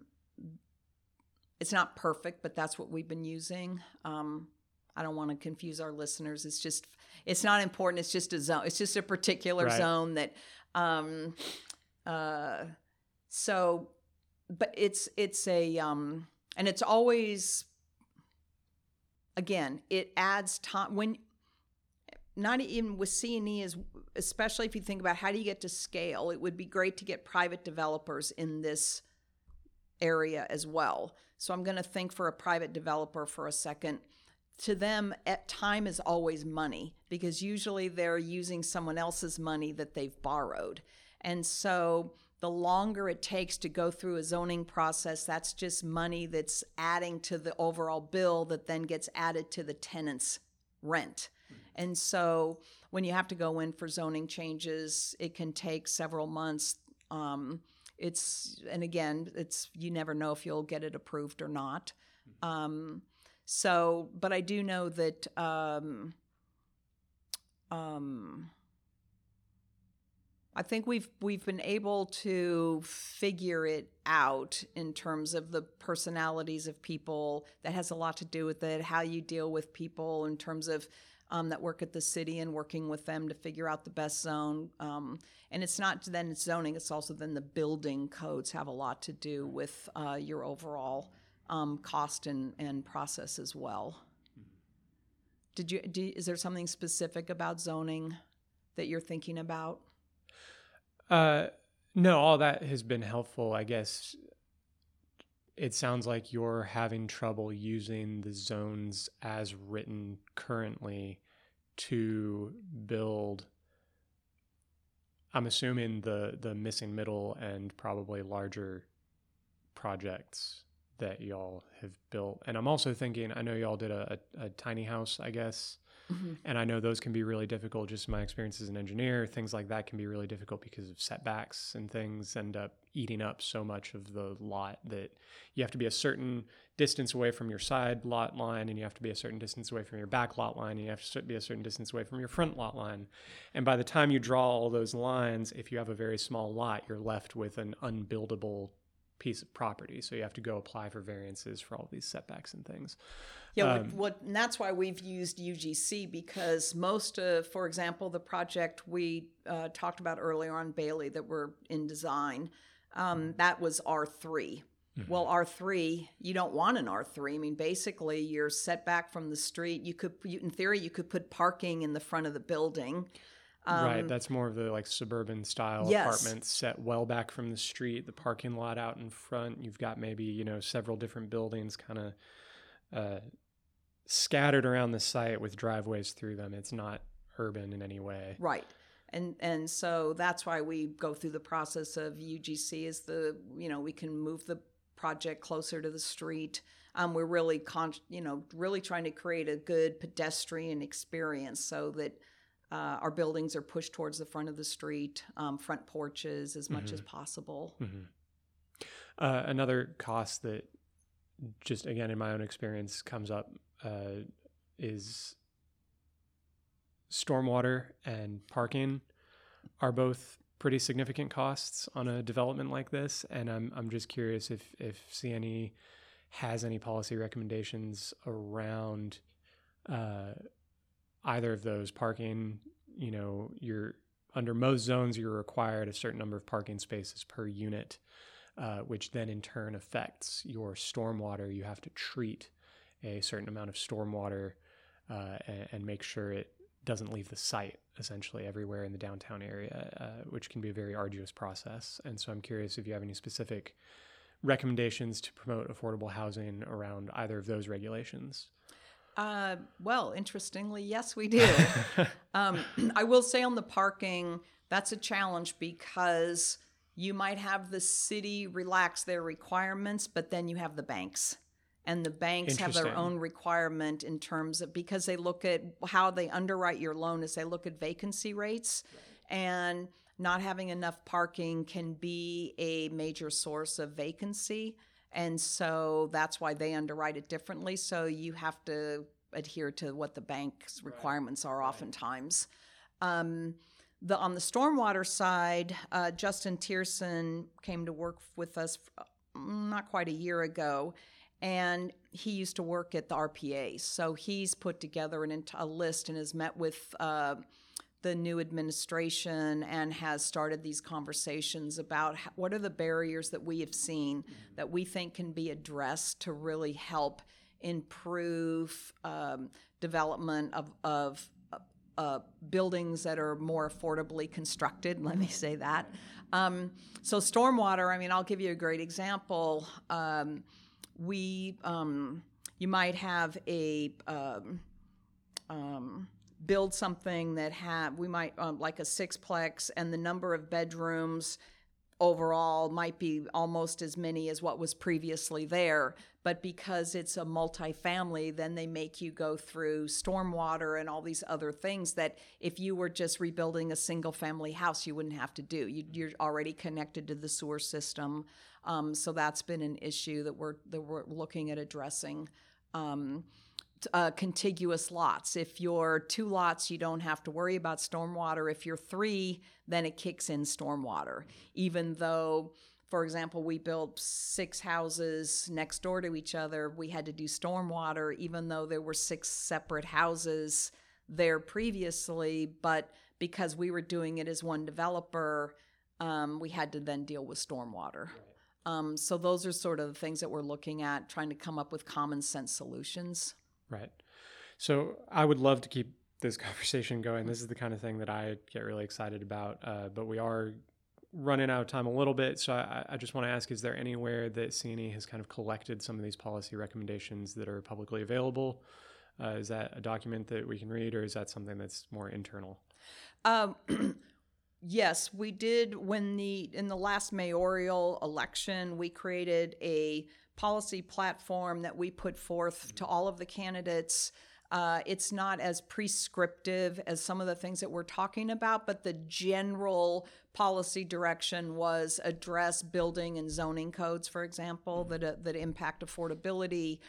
it's not perfect but that's what we've been using um, I don't want to confuse our listeners. It's just it's not important. It's just a zone. It's just a particular right. zone that um uh so but it's it's a um and it's always again, it adds time when not even with CNE is especially if you think about how do you get to scale, it would be great to get private developers in this area as well. So I'm going to think for a private developer for a second to them at time is always money because usually they're using someone else's money that they've borrowed and so the longer it takes to go through a zoning process that's just money that's adding to the overall bill that then gets added to the tenant's rent. And so when you have to go in for zoning changes it can take several months. Um, it's and again it's you never know if you'll get it approved or not. Um, so, but I do know that um, um, I think we've we've been able to figure it out in terms of the personalities of people. That has a lot to do with it. How you deal with people in terms of um, that work at the city and working with them to figure out the best zone. Um, and it's not then it's zoning; it's also then the building codes have a lot to do with uh, your overall um, cost and, and process as well. Did you, do, is there something specific about zoning that you're thinking about? Uh, no, all that has been helpful. I guess it sounds like you're having trouble using the zones as written currently to build I'm assuming the the missing middle and probably larger projects that y'all have built. And I'm also thinking, I know y'all did a, a, a tiny house, I guess, Mm-hmm. And I know those can be really difficult. Just my experience as an engineer, things like that can be really difficult because of setbacks and things end up eating up so much of the lot that you have to be a certain distance away from your side lot line and you have to be a certain distance away from your back lot line and you have to be a certain distance away from your front lot line. And by the time you draw all those lines, if you have a very small lot, you're left with an unbuildable piece of property. So you have to go apply for variances for all these setbacks and things. Yeah, um, what, what, and that's why we've used UGC because most of, for example, the project we uh, talked about earlier on Bailey that were in design, um, that was R3. Mm-hmm. Well, R3, you don't want an R3. I mean, basically, you're set back from the street. You could, you, in theory, you could put parking in the front of the building. Um, right, that's more of the like suburban style yes. apartments set well back from the street, the parking lot out in front. You've got maybe, you know, several different buildings kind of uh, scattered around the site with driveways through them. It's not urban in any way. Right. And and so that's why we go through the process of UGC is the, you know, we can move the project closer to the street. Um, we're really con- you know, really trying to create a good pedestrian experience so that uh, our buildings are pushed towards the front of the street, um, front porches as much mm-hmm. as possible. Mm-hmm. Uh, another cost that, just again in my own experience, comes up uh, is stormwater and parking are both pretty significant costs on a development like this, and I'm I'm just curious if if CNE has any policy recommendations around uh, either of those parking you know you're under most zones you're required a certain number of parking spaces per unit uh, which then in turn affects your stormwater. You have to treat a certain amount of stormwater uh, and, and, make sure it doesn't leave the site essentially everywhere in the downtown area uh, which can be a very arduous process. And so i'm curious if you have any specific recommendations to promote affordable housing around either of those regulations uh, well, interestingly, yes, we do. <laughs> um, I will say on the parking, that's a challenge because you might have the city relax their requirements, but then you have the banks. And the banks have their own requirement in terms of because they look at how they underwrite your loan is they look at vacancy rates and not having enough parking can be a major source of vacancy. And so that's why they underwrite it differently. So you have to adhere to what the bank's requirements are oftentimes. Um, the, on the stormwater side, uh, Justin Tierson came to work with us mm, not quite a year ago, and he used to work at the RPA. So he's put together an, a list and has met with uh, the new administration and has started these conversations about how, what are the barriers that we have seen mm-hmm. that we think can be addressed to really help improve um, development of, of uh, buildings that are more affordably constructed, let me say that. Um, so, stormwater, I mean, I'll give you a great example. Um, we, um, you might have a, um, um, build something that have we might um, like a sixplex and the number of bedrooms overall might be almost as many as what was previously there. But because it's a multifamily then they make you go through stormwater and all these other things that if you were just rebuilding a single family house you wouldn't have to do. You, are already connected to the sewer system. Um, so that's been an issue that we're that we're looking at addressing. Um, uh, contiguous lots. If you're two lots, you don't have to worry about stormwater. If you're three, then it kicks in stormwater. Even though, for example, we built six houses next door to each other, we had to do stormwater, even though there were six separate houses there previously. But because we were doing it as one developer, um, we had to then deal with stormwater. Um, so those are sort of the things that we're looking at, trying to come up with common sense solutions. Right. So I would love to keep this <laughs> conversation going. This is the kind of thing that I get really excited about. Uh, but we are running out of time a little bit. So I, I just want to ask is there anywhere that CNE has kind of collected some of these policy recommendations that are publicly available? Uh, is that a document that we can read, or is that something that's more internal? Um, <clears throat> yes, we did. When the in the last mayoral election, we created a policy platform that we put forth to all of the candidates Uh, it's not as prescriptive as some of the things that we're talking about, but the general policy direction was address building and zoning codes, for example, that uh, that impact affordability.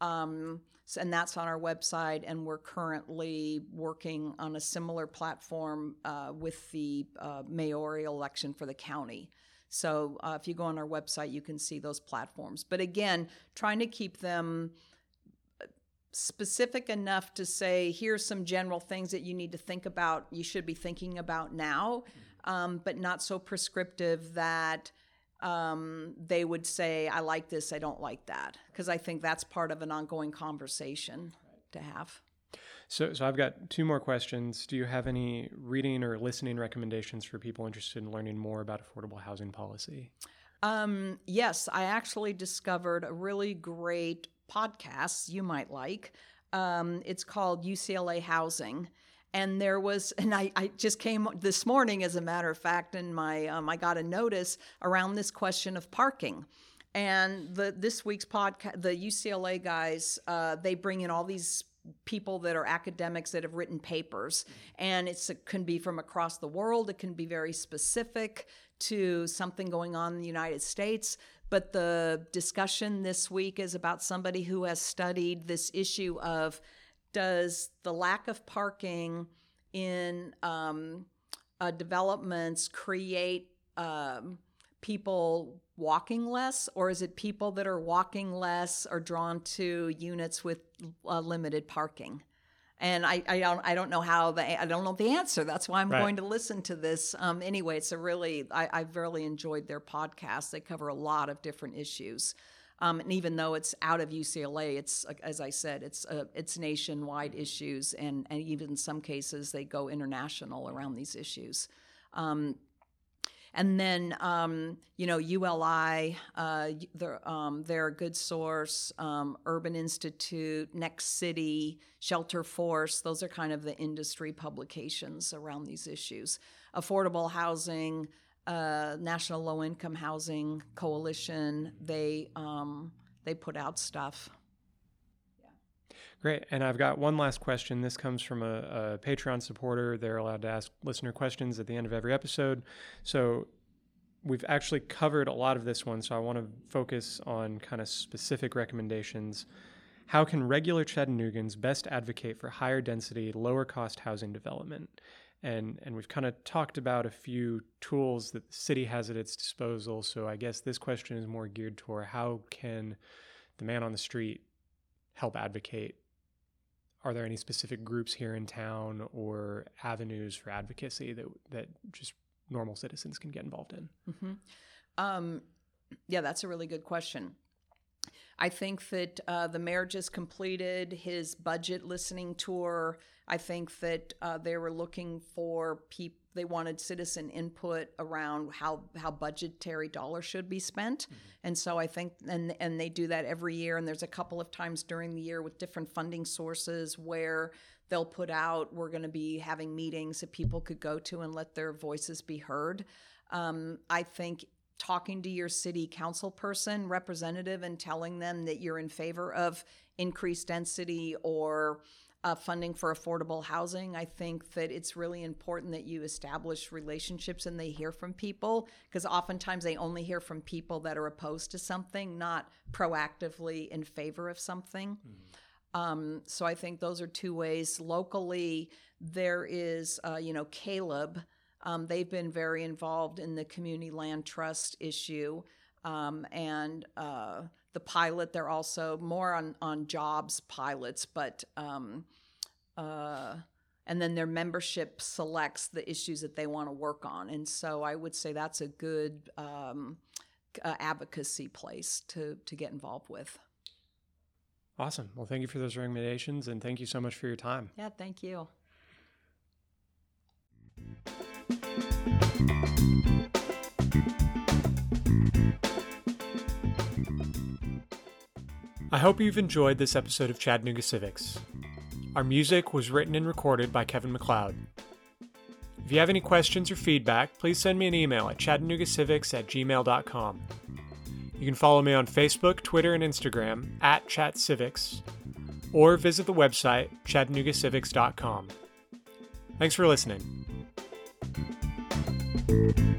Um, and that's on our website. And we're currently working on a similar platform uh, with the uh, mayoral election for the county. So uh, if you go on our website, you can see those platforms. But again, trying to keep them specific enough to say here's some general things that you need to think about you should be thinking about now um, but not so prescriptive that um, they would say i like this i don't like that because i think that's part of an ongoing conversation to have so, so I've got two more questions. Do you have any reading or listening recommendations for people interested in learning more about affordable housing policy? Um, yes, I actually discovered a really great podcast you might like. Um, it's called UCLA Housing. And there was, <laughs> and I, I just came this morning, as a matter of fact, and my um, I got a notice around this question of parking. And the this week's podcast, the UCLA guys, uh, they bring in all these people that are academics that have written papers. And it can be from across the world. It can be very specific to something going on in the united states. But the discussion this week is about somebody who has studied this issue of does the lack of parking in um, uh, developments create um, people walking less, or is it people that are walking less are drawn to units with uh, limited parking? and I, I don't I don't know how the I don't know the answer. That's why I'm right. going to listen to this. Um, anyway, it's a really I, I've really enjoyed their podcast. They cover a lot of different issues. Um, and even though it's out of UCLA, it's as I said, it's uh, it's nationwide issues, and and even in some cases they go international around these issues. Um, and then, um, you know, ULI, uh, they're, um, they're a good source. Um, Urban Institute, Next City, Shelterforce, those are kind of the industry publications around these issues. Affordable housing, uh, National Low Income Housing Coalition, they, um, they put out stuff. Great. And I've got one last question. This comes from a, a, Patreon supporter. They're allowed to ask listener questions at the end of every episode. So we've actually covered a lot of this one. So I want to focus on kind of specific recommendations. How can regular Chattanoogans best advocate for higher density, lower cost housing development? And, and we've kind of talked about a few tools that the city has at its disposal. So I guess this question is more geared toward how can the man on the street help advocate are there any specific groups here in town or avenues for advocacy that that just normal citizens can get involved in? Mm-hmm. Um, yeah, that's a really good question. I think that uh, the mayor just completed his budget listening tour. I think that uh, they were looking for people. They wanted citizen input around how how budgetary dollars should be spent, mm-hmm. and so I think and and they do that every year. And there's a couple of times during the year with different funding sources where they'll put out we're going to be having meetings that people could go to and let their voices be heard. Um, I think talking to your city council person, representative, and telling them that you're in favor of increased density or uh, funding for affordable housing. I think that it's really important that you establish relationships and they hear from people because oftentimes they only hear from people that are opposed to something, not proactively in favor of something. Mm-hmm. Um, so I think those are two ways. Locally, there is, uh, you know, CALEB um, they've been very involved in the community land trust issue. Um, and uh, the pilot, they're also more on, on jobs pilots, but um, uh, and then their membership selects the issues that they want to work on. And so I would say that's a good um, uh, advocacy place to, to get involved with. Awesome. Well, thank you for those recommendations and thank you so much for your time. Yeah, thank you. I hope you've enjoyed this episode of Chattanooga Civics. Our music was written and recorded by Kevin MacLeod. If you have any questions or feedback, please send me an email at chattanoogacivics at gmail.com. You can follow me on Facebook, Twitter, and Instagram at ChatCivics, or visit the website chattanoogacivics.com. Thanks for listening. Thank you.